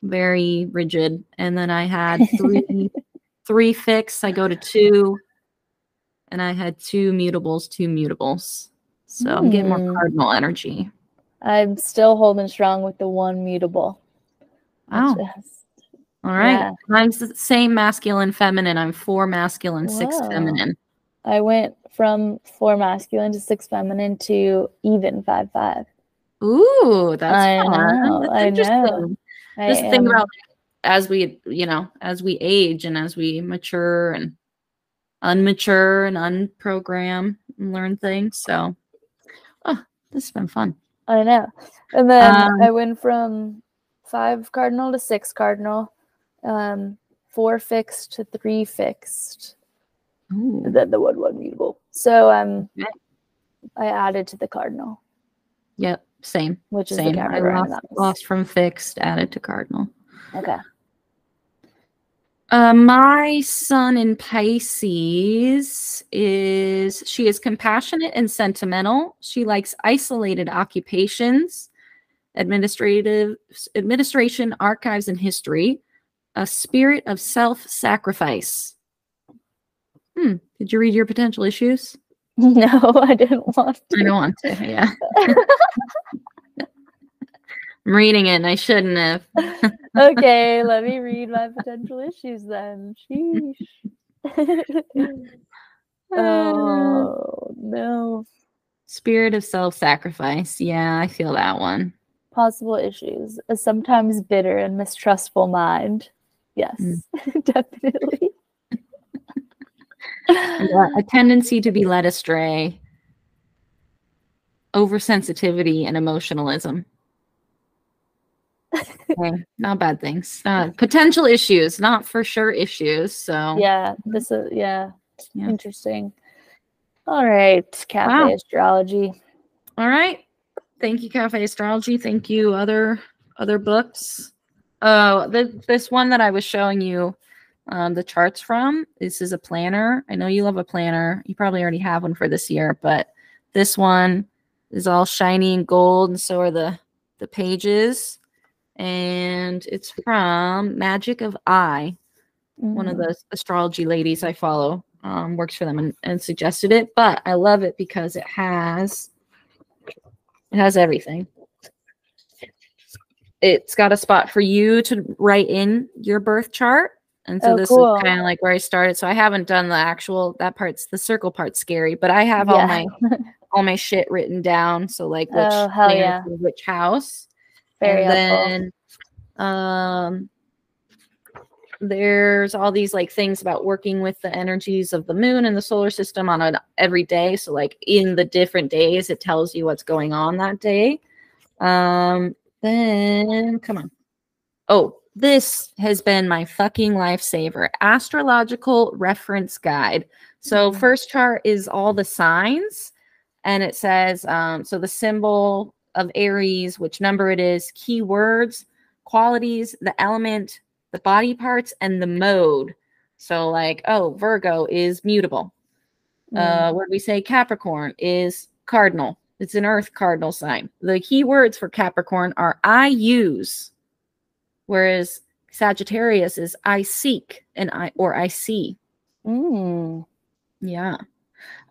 very rigid. And then I had (laughs) three, three fix, I go to two, and I had two mutables, two mutables. So I'm getting more Hmm. cardinal energy. I'm still holding strong with the one mutable. Wow. which All right. Yeah. I'm the same masculine, feminine. I'm four masculine, six feminine. I went from four masculine to six feminine to even five five. Ooh, that's I fun. know, That's I know. interesting. I just think about as we you know as we age and as we mature and unmature and unprogram and learn things. So oh this has been fun. I know. And then Um, I went from five cardinal to six cardinal, um, four fixed to three fixed, Ooh, and then the one one mutable. So um, Okay. I added to the cardinal, yep same which is the same. I lost, lost from fixed added to cardinal Okay. uh, my sun in Pisces is she is compassionate and sentimental. She likes isolated occupations, administrative administration, archives, and history. A spirit of self-sacrifice. Hmm. Did you read your potential issues? (laughs) No, I didn't want to. I don't want to. Yeah. (laughs) I'm reading it and I shouldn't have. (laughs) okay, let me read my potential issues then. Sheesh. (laughs) (laughs) oh no. Spirit of self-sacrifice. Yeah, I feel that one. Possible issues. A sometimes bitter and mistrustful mind. Yes, Mm. definitely. Yeah, a tendency to be led astray, oversensitivity, and emotionalism. Okay, not bad things. Uh, potential issues, not for sure issues. So Yeah, this is yeah, Yeah. interesting. All right, cafe Wow. astrology. all right. Thank you, Cafe Astrology. Thank you, other other books. Oh, the, this one that I was showing you um, the charts from. This is a planner. I know you love a planner. You probably already have one for this year, but this one is all shiny and gold, and so are the the pages. And it's from Magic of I, one of Mhm. the astrology ladies I follow. Um, works for them and, and suggested it, but I love it because it has it has everything. It's got a spot for you to write in your birth chart. And so Oh, this cool. is kind of like where I started. So I haven't done the actual that part's the circle part scary, but I have all my all my shit written down. So like which (laughs) Oh, yeah. which house. Very and helpful. then um there's all these like things about working with the energies of the moon and the solar system on an every day. So like in the different days it tells you what's going on that day. Um then come on. Oh this has been my fucking lifesaver. Astrological reference guide. So Mhm. first chart is all the signs and it says um so the symbol of aries which number it is keywords qualities the element the body parts and the mode. So like oh virgo is mutable. Mm. uh what do we say? Capricorn is cardinal. It's an earth cardinal sign. The key words for capricorn are i use whereas sagittarius is i seek and i or i see. Mm. yeah.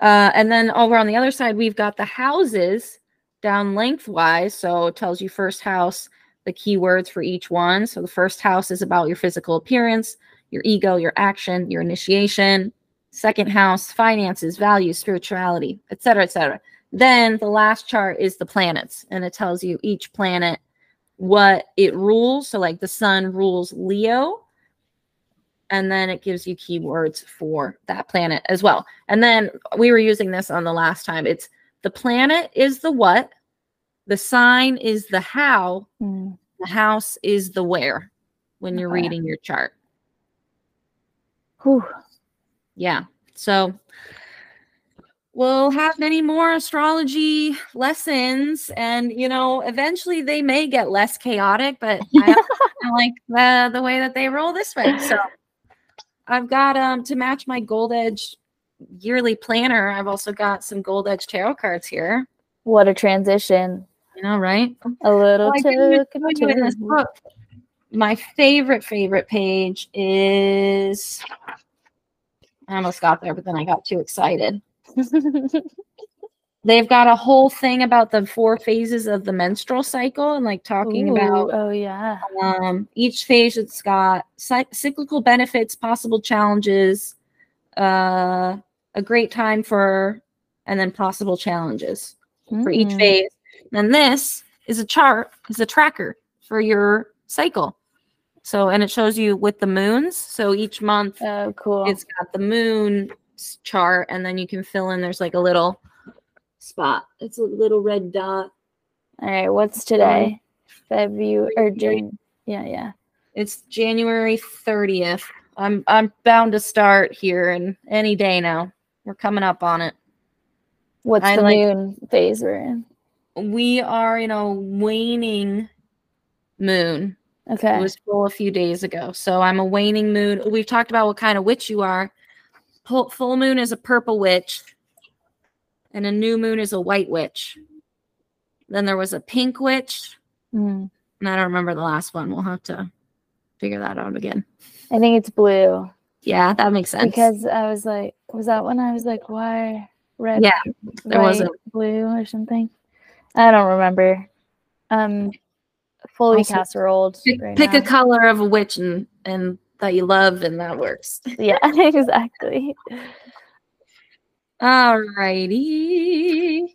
Uh and then over on the other side we've got the houses down lengthwise so it tells you first house the keywords for each one. So the first house is about your physical appearance your ego your action your initiation. Second house finances values spirituality etc etc then the last chart is the planets and it tells you each planet what it rules. So like the sun rules leo and then it gives you keywords for that planet as well. And then we were using this on the last time. It's the planet is the what, the sign is the how, Mm. the house is the where when you're Okay. reading your chart. Whew. Yeah. So we'll have many more astrology lessons and you know eventually they may get less chaotic but i (laughs) like the the way that they roll this way so i've got um to match my gold edge yearly planner i've also got some gold edge tarot cards here What a transition. you know right A little Well, I didn't took show you in this book. My favorite, favorite page is. I almost got there, but then I got too excited. (laughs) They've got a whole thing about the four phases of the menstrual cycle and like talking Ooh, about Oh yeah. um, each phase. It's got cy- cyclical benefits, possible challenges, uh, a great time for, and then possible challenges for each Mm. phase. And this is a chart, is a tracker for your cycle. So, and it shows you with the moons. So each month Oh cool. it's got the moon chart, and then you can fill in. There's like a little spot. It's a little red dot. All right. What's today? February or June? Yeah, yeah. It's January 30th. I'm I'm bound to start here and any day now. We're coming up on it. What's I the like- moon phase we're in? We are, you know, waning moon. Okay. It was full a few days ago. So I'm a waning moon. We've talked about what kind of witch you are. Full, full moon is a purple witch, and a new moon is a white witch. Then there was a pink witch, Mm. and I don't remember the last one. We'll have to figure that out again. I think it's blue Yeah, that makes sense. because I was like, was that when I was like, why red? Yeah, there wasn't- blue or something. I don't remember. Um, fully Also, casseroled. pick, right pick a color of a witch and and that you love, and that works. (laughs) Yeah, (laughs) exactly. All righty.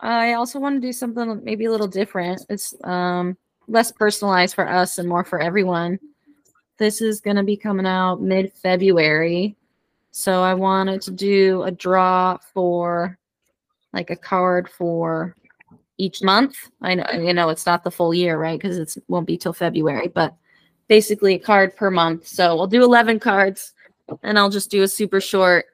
I also want to do something maybe a little different. It's um less personalized for us and more for everyone. This is going to be coming out mid February. So I wanted to do a draw for like a card for each month. I know you know it's not the full year, right? Because it won't be till February, but basically a card per month. So we'll do 11 cards and I'll just do a super short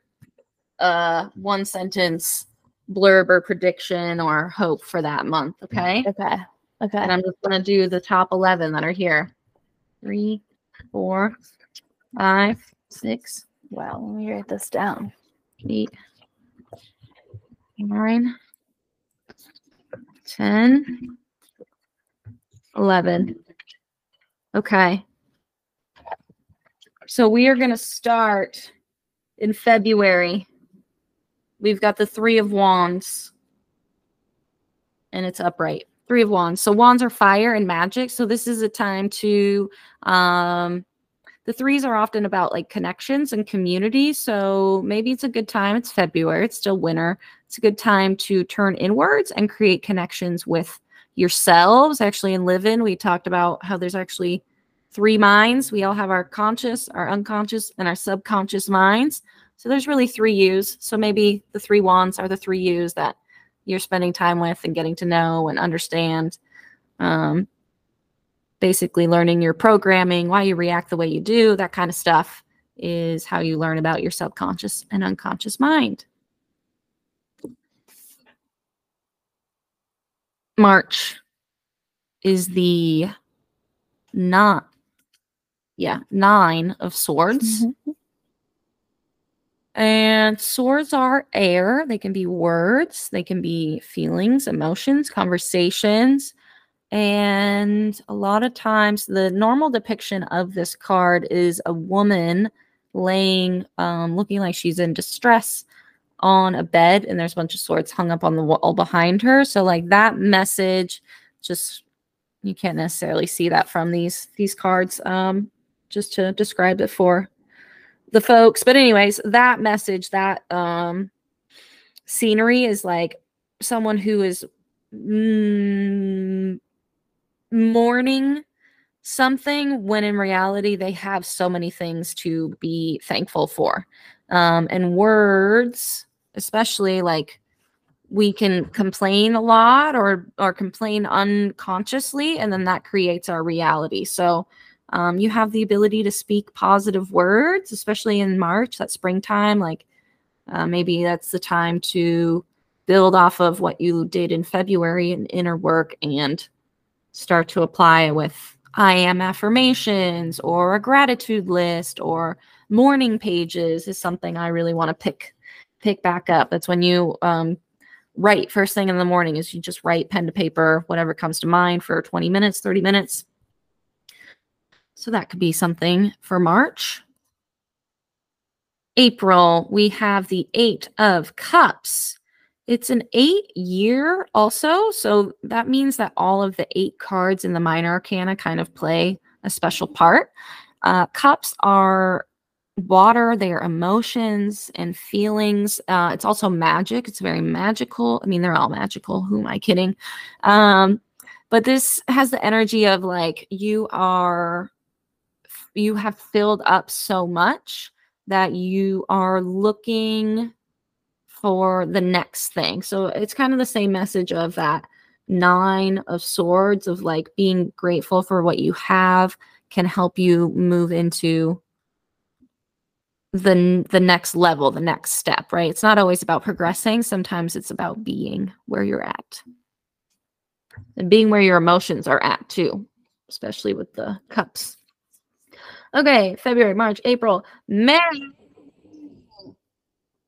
uh one sentence blurb or prediction or hope for that month okay Okay. Okay. and i'm just going to do the top 11 that are here three four five six Wow. Let me write this down. eight nine ten eleven. Okay. So we are going to start in february. We've got the three of wands. And it's upright. Three of wands. So wands are fire and magic. So this is a time to um the threes are often about like connections and community so maybe it's a good time it's february it's still winter it's a good time to turn inwards and create connections with yourselves actually in Livin' we talked about how there's actually three minds we all have our conscious our unconscious and our subconscious minds so there's really three U's. So maybe the three wands are the three U's that you're spending time with and getting to know and understand. Um, basically, learning your programming, why you react the way you do, that kind of stuff is how you learn about your subconscious and unconscious mind. March is the not, yeah, nine of swords. Mhm. And swords are air. They can be words, they can be feelings, emotions, conversations. And a lot of times, the normal depiction of this card is a woman laying, um, looking like she's in distress on a bed, and there's a bunch of swords hung up on the wall behind her. So, like that message, just you can't necessarily see that from these these cards. Um, just to describe it for the folks. But anyways, that message, that um scenery is like someone who is mm, mourning something when in reality they have so many things to be thankful for. Um and words, especially like we can complain a lot or or complain unconsciously and then that creates our reality so um, you have the ability to speak positive words especially in march that springtime like uh, maybe that's the time to build off of what you did in february in inner work and start to apply with i am affirmations or a gratitude list or morning pages is something i really want to pick pick back up. That's when you um, write first thing in the morning is you just write pen to paper whatever comes to mind for 20 minutes 30 minutes. So that could be something for march. April we have the eight of cups it's an eight year also so that means that all of the eight cards in the minor arcana kind of play a special part uh, cups are water, they are emotions and feelings. Uh, it's also magic. It's very magical. I mean, they're all magical. Who am I kidding? Um, but this has the energy of like you are, you have filled up so much that you are looking for the next thing. So it's kind of the same message of that nine of swords of like being grateful for what you have can help you move into the the next level the next step right? It's not always about progressing. Sometimes it's about being where you're at. And being where your emotions are at too especially with the cups. Okay february march april may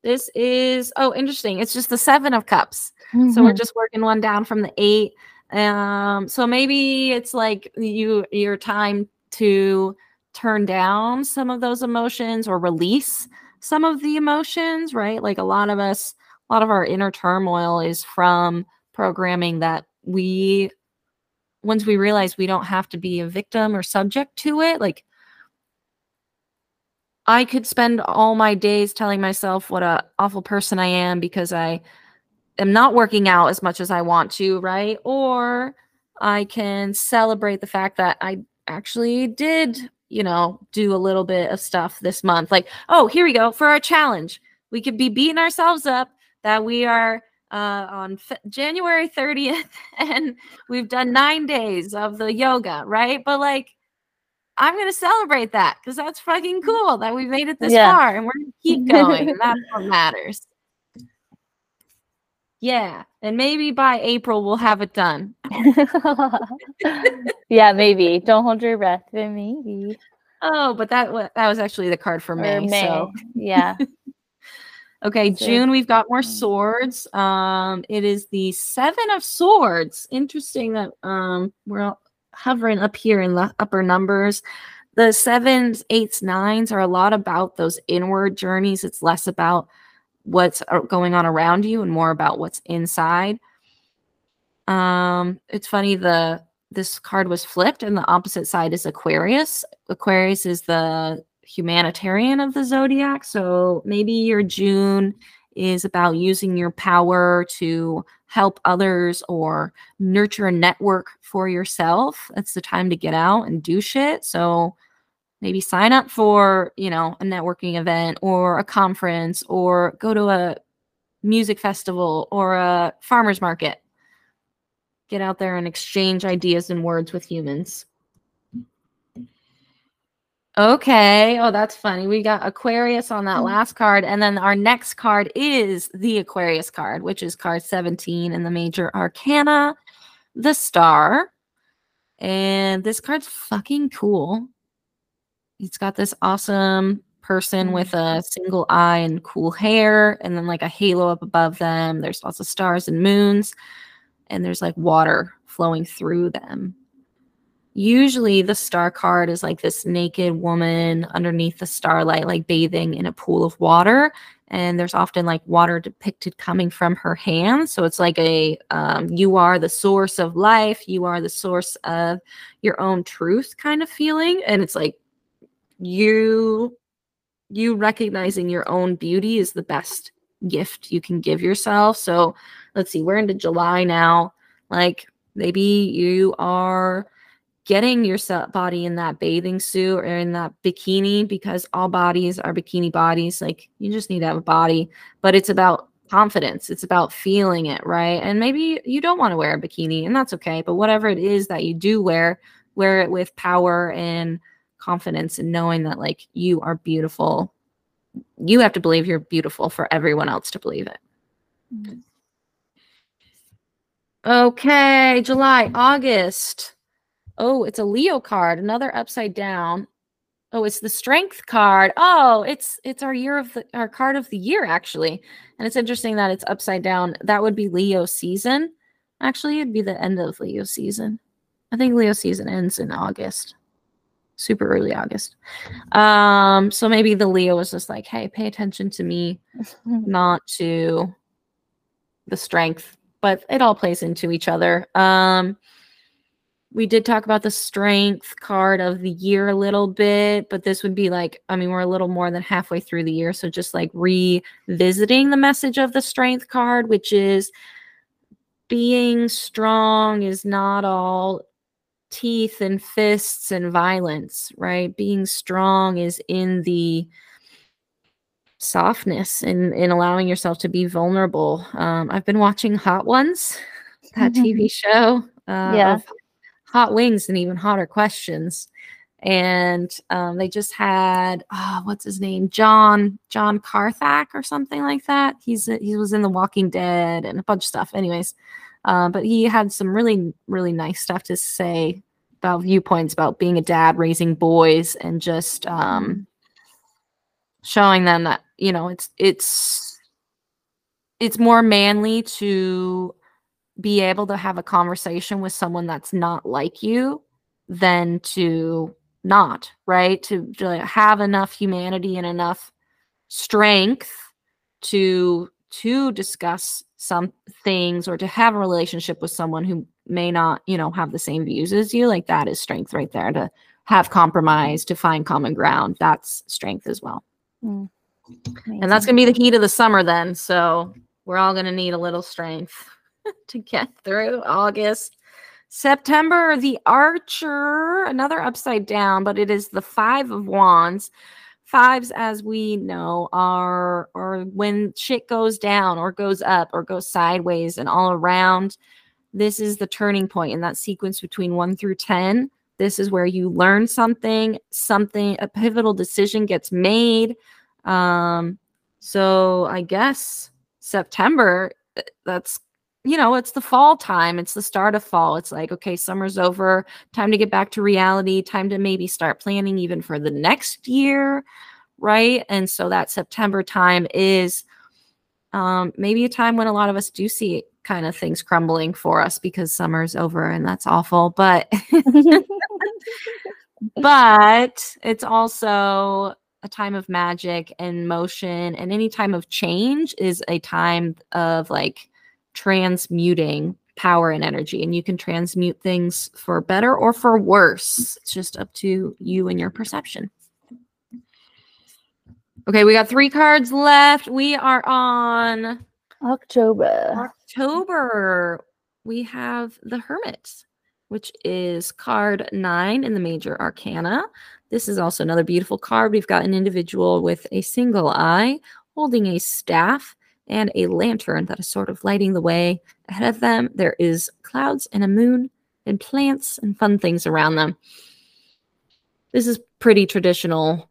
this is oh interesting it's just the seven of cups mm-hmm. so we're mm-hmm. just working one down from the eight um so maybe it's like you your time to turn down some of those emotions or release some of the emotions, right? Like a lot of us, a lot of our inner turmoil is from programming that we, once we realize we don't have to be a victim or subject to it, like I could spend all my days telling myself what a awful person I am because I am not working out as much as I want to, right? Or I can celebrate the fact that I actually did you know, do a little bit of stuff this month. Like, oh, here we go for our challenge. We could be beating ourselves up that we are uh, on January 30th (laughs) and we've done nine days of the yoga, right? But like, I'm going to celebrate that because that's fucking cool that we made it this yeah. far and we're going to keep going. and that's what (laughs) matters. Yeah. And maybe by April we'll have it done. (laughs) yeah, maybe. Don't hold your breath, but maybe. Oh, but that that was actually the card for May. May. So yeah. (laughs) okay, June we've got more mm. swords. Um, it is the seven of swords. Interesting that um we're hovering up here in the upper numbers. The sevens, eights, nines are a lot about those inward journeys. It's less about what's uh, going on around you and more about what's inside. Um, it's funny the this card was flipped and the opposite side is Aquarius. Aquarius is the humanitarian of the zodiac, so maybe your June is about using your power to help others or nurture a network for yourself. That's the time to get out and do shit. So maybe sign up for, you know, a networking event or a conference or go to a music festival or a farmer's market. Get out there and exchange ideas and words with humans. Okay. Oh, that's funny. We got Aquarius on that mm-hmm. last card. And then our next card is the Aquarius card, which is card 17 in the major arcana, the star. And this card's fucking cool. It's got this awesome person mm-hmm. with a single eye and cool hair, and then like a halo up above them. There's lots of stars and moons, and there's like water flowing through them. Usually, the star card is like this naked woman underneath the starlight, like bathing in a pool of water. And there's often like water depicted coming from her hands. So it's like a um, you are the source of life, you are the source of your own truth kind of feeling. And it's like you you recognizing your own beauty is the best gift you can give yourself. So let's see, we're into July now. Like maybe you are getting your body in that bathing suit or in that bikini because all bodies are bikini bodies. Like you just need to have a body, but it's about confidence. It's about feeling it, right? And maybe you don't want to wear a bikini, and that's okay. But whatever it is that you do wear, wear it with power and confidence and knowing that like you are beautiful. You have to believe you're beautiful for everyone else to believe it. Mm. Okay, July, August. Oh, it's a Leo card, another upside down. Oh, it's the strength card. Oh, it's it's our year of the our card of the year actually. And it's interesting that it's upside down. That would be Leo season. Actually, it'd be the end of Leo season. I think Leo season ends in August. Super early August. Um, so maybe the Leo was just like, hey, pay attention to me, (laughs) not to the strength, but it all plays into each other. Um, we did talk about the strength card of the year a little bit, but this would be like, I mean, we're a little more than halfway through the year. So just like revisiting the message of the strength card, which is being strong is not all teeth and fists and violence, right? Being strong is in the softness and in allowing yourself to be vulnerable. Um, I've been watching Hot Ones, that TV show. Uh, Yeah. Hot wings and even hotter questions. And um, they just had oh, what's his name? John john carthak or something like that. He's he was in the walking dead and a bunch of stuff. Anyways uh, but he had some really really nice stuff to say about viewpoints about being a dad raising boys and just um, showing them that you know it's it's it's more manly to be able to have a conversation with someone that's not like you than to not right? To, to have enough humanity and enough strength to to discuss some things or to have a relationship with someone who may not you know have the same views as you like that is strength right there to have compromise to find common ground. That's strength as well. Mm. And that's going to be the key to the summer then so we're all going to need a little strength (laughs) to get through August. September, the Archer, another upside down, but it is the Five of Wands. Fives, as we know, are are when shit goes down or goes up or goes sideways and all around. This is the turning point in that sequence between one through ten. This is where you learn something, something, a pivotal decision gets made. Um, so I guess September, uh, that's you know, it's the fall time. It's the start of fall. It's like, okay, summer's over. Time to get back to reality. Time to maybe start planning even for the next year. Right. And so that September time is um, maybe a time when a lot of us do see kind of things crumbling for us because summer's over and that's awful. But, (laughs) but it's also a time of magic and motion. And any time of change is a time of like, transmuting power and energy and you can transmute things for better or for worse. It's just up to you and your perception. Okay we got three cards left. We are on October. october. We have the hermit which is card nine in the major arcana. This is also another beautiful card. We've got an individual with a single eye holding a staff and a lantern that is sort of lighting the way ahead of them. There is clouds and a moon and plants and fun things around them. This is pretty traditional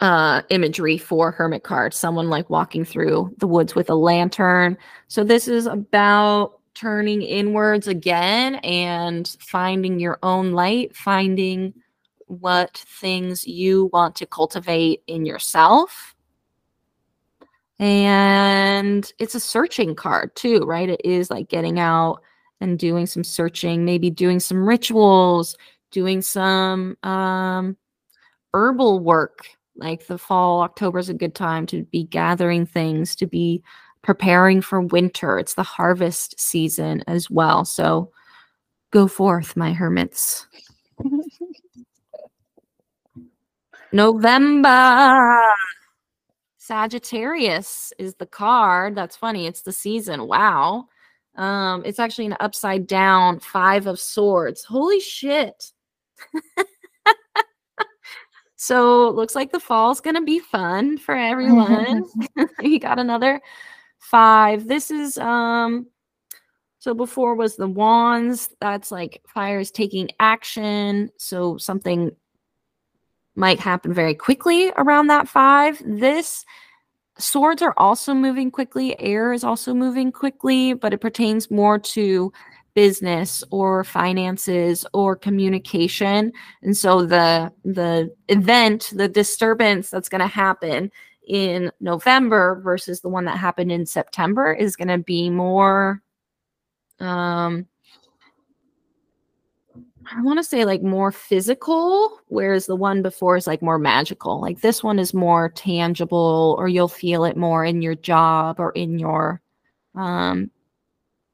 uh imagery for hermit cards, someone like walking through the woods with a lantern so this is about turning inwards again and finding your own light finding what things you want to cultivate in yourself and it's a searching card too, right? It is like getting out and doing some searching, maybe doing some rituals, doing some um, herbal work. Like the fall, October is a good time to be gathering things, to be preparing for winter. It's the harvest season as well. So go forth, my hermits. (laughs) November. Sagittarius is the card. That's funny. It's the season. Wow. Um, it's actually an upside down five of swords. Holy shit. (laughs) so looks like the fall's gonna be fun for everyone. (laughs) (laughs) you got another five. This is um so before was the wands. That's like fire is taking action. So something might happen very quickly around that five. This swords are also moving quickly. Air is also moving quickly, but it pertains more to business or finances or communication. And so the the event, the disturbance that's going to happen in November versus the one that happened in September is going to be more um I want to say like more physical, whereas the one before is like more magical. Like this one is more tangible, or you'll feel it more in your job or in your um,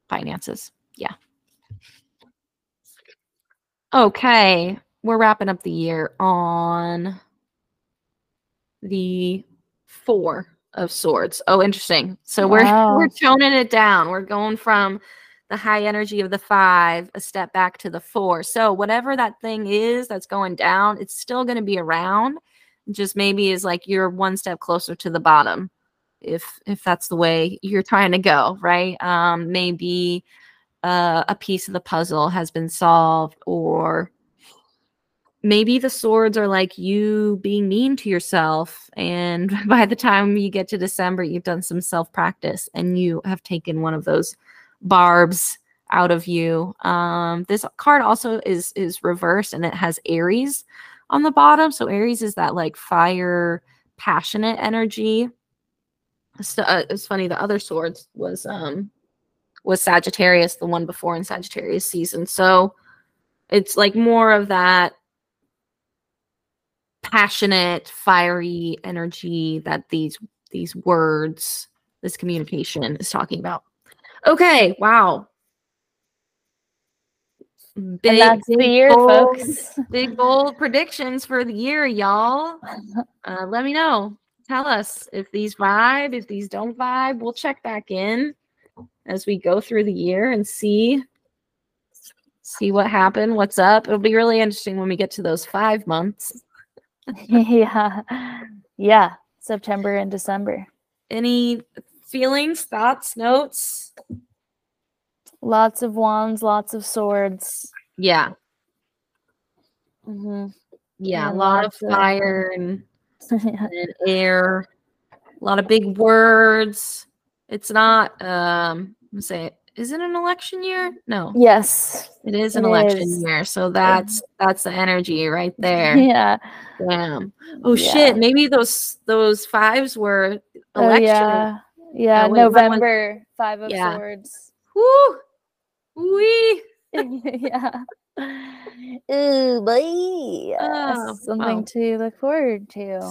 finances. Yeah. Okay, we're wrapping up the year on the four of swords. Oh, interesting. So Wow. we're we're toning it down. We're going from the high energy of the five, a step back to the four. So whatever that thing is that's going down, it's still going to be around. Just maybe is like you're one step closer to the bottom, if if that's the way you're trying to go, right? Um, maybe uh, a piece of the puzzle has been solved, or maybe the swords are like you being mean to yourself and (laughs) by the time you get to december you've done some self practice and you have taken one of those barbs out of you. Um this card also is is reversed and it has aries on the bottom. So aries is that like fire passionate energy. So, uh, it's funny the other swords was um was sagittarius the one before in sagittarius season. So it's like more of that passionate fiery energy that these these words this communication is talking about okay wow big, that's the year, bold- folks. big bold predictions for the year y'all uh, let me know tell us if these vibe if these don't vibe we'll check back in as we go through the year and see see what happened what's up it'll be really interesting when we get to those five months (laughs) yeah. Yeah. September and December. any feelings thoughts notes Lots of wands, lots of swords. yeah hmm yeah a lot of lots of- fire and, (laughs) and air a lot of big words it's not um let's say is it an election year no yes. it is an it election is. year so that's that's the energy right there (laughs) Yeah. damn oh Yeah. shit maybe those those fives were Oh, election yeah. Yeah. November. Five of Yeah. swords. Woo! Wee! (laughs) yeah. (laughs) Ooh, boy. Oh, Something wow. to look forward to.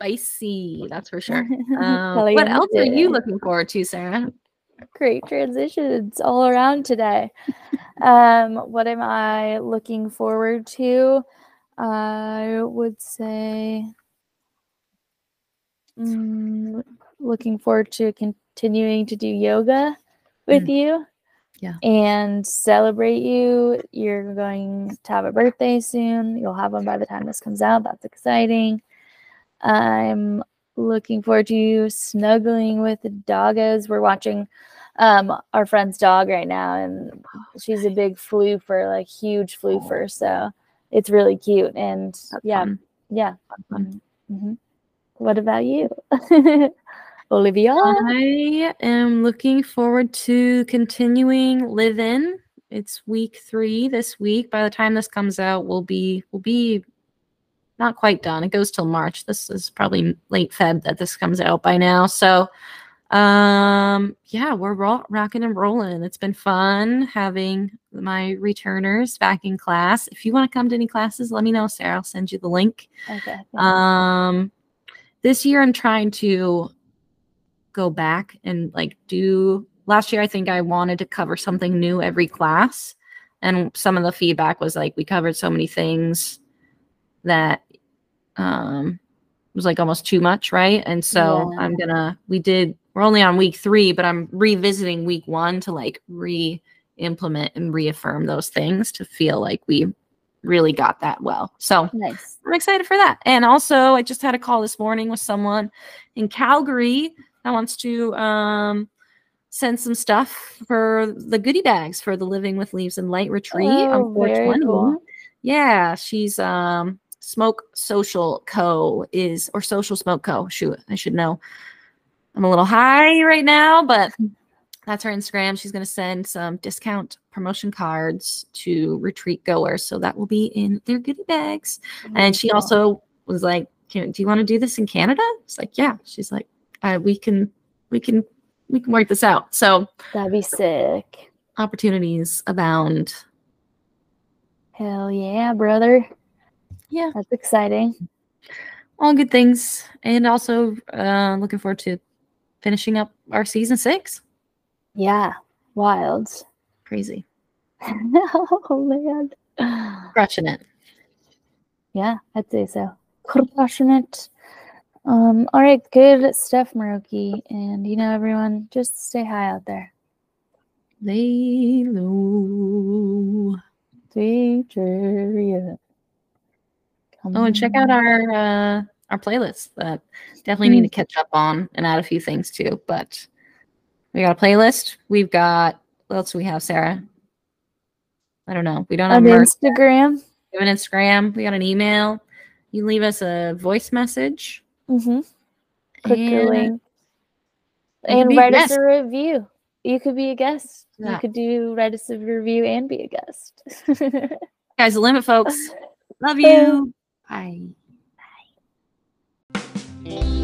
Spicy, that's for sure. (laughs) Uh, what else are you looking forward to, Sarah? Great transitions all around today. um, what am I looking forward to? I would say mm, looking forward to continuing to do yoga with you. Yeah. And celebrate you. You're going to have a birthday soon. You'll have one by the time this comes out. That's exciting. I'm looking forward to you snuggling with the doggos. We're watching um our friend's dog right now and she's a big floofer, like huge floofer. So it's really cute. And That's yeah, fun. yeah. fun. hmm What about you? (laughs) Olivia? I am looking forward to continuing Livin'. It's week three this week. By the time this comes out, we'll be we'll be not quite done. It goes till March. This is probably late Feb that this comes out by now. So um yeah, we're ro- rocking and rolling. It's been fun having my returners back in class. If you want to come to any classes, let me know, Sarah. I'll send you the link. Okay. Um, this year I'm trying to go back and like do. Last year I think I wanted to cover something new every class, and some of the feedback was like we covered so many things that um was like almost too much, right? And so Yeah. I'm gonna. We did. We're only on week three, but I'm revisiting week one to like re-implement and reaffirm those things to feel like we really got that well. So nice. I'm excited for that. And also, I just had a call this morning with someone in Calgary that wants to um, sent some stuff for the goodie bags for the Living with Leaves and Light retreat Oh, on very 420. cool. Yeah, she's um Smoke Social Co is or Social Smoke Co. Shoot, I should know. I'm a little high right now, but that's her Instagram. She's going to send some discount promotion cards to retreat goers, so that will be in their goodie bags. And she Cool. also was like, "Do you want to do this in Canada?" It's like, "Yeah." She's like, uh, "We can, we can, we can work this out." So That'd be sick. opportunities abound. Hell yeah, brother. Yeah, That's exciting. all good things, and also uh, looking forward to finishing up our season six. Yeah. Wild. Crazy, (laughs) oh man. crushing it. Yeah, I'd say so. Crushing it. Um, all right, good stuff, Maroki. And you know, everyone, just stay high out there. Lay low. DJ. Oh, and check out our uh, our playlist. Uh, definitely need to catch up on and add a few things too. But we got a playlist. We've got what else do we have, Sarah? I don't know. We don't have merch. Instagram. We have an Instagram. We got an email. You leave us a voice message. Mm-hmm. Click and your link. And write us a review. You could be a guest. Yeah. You could do write us a review and be a guest. (laughs) Guys, the limit, folks. (laughs) Love you. Bye. Bye. Bye.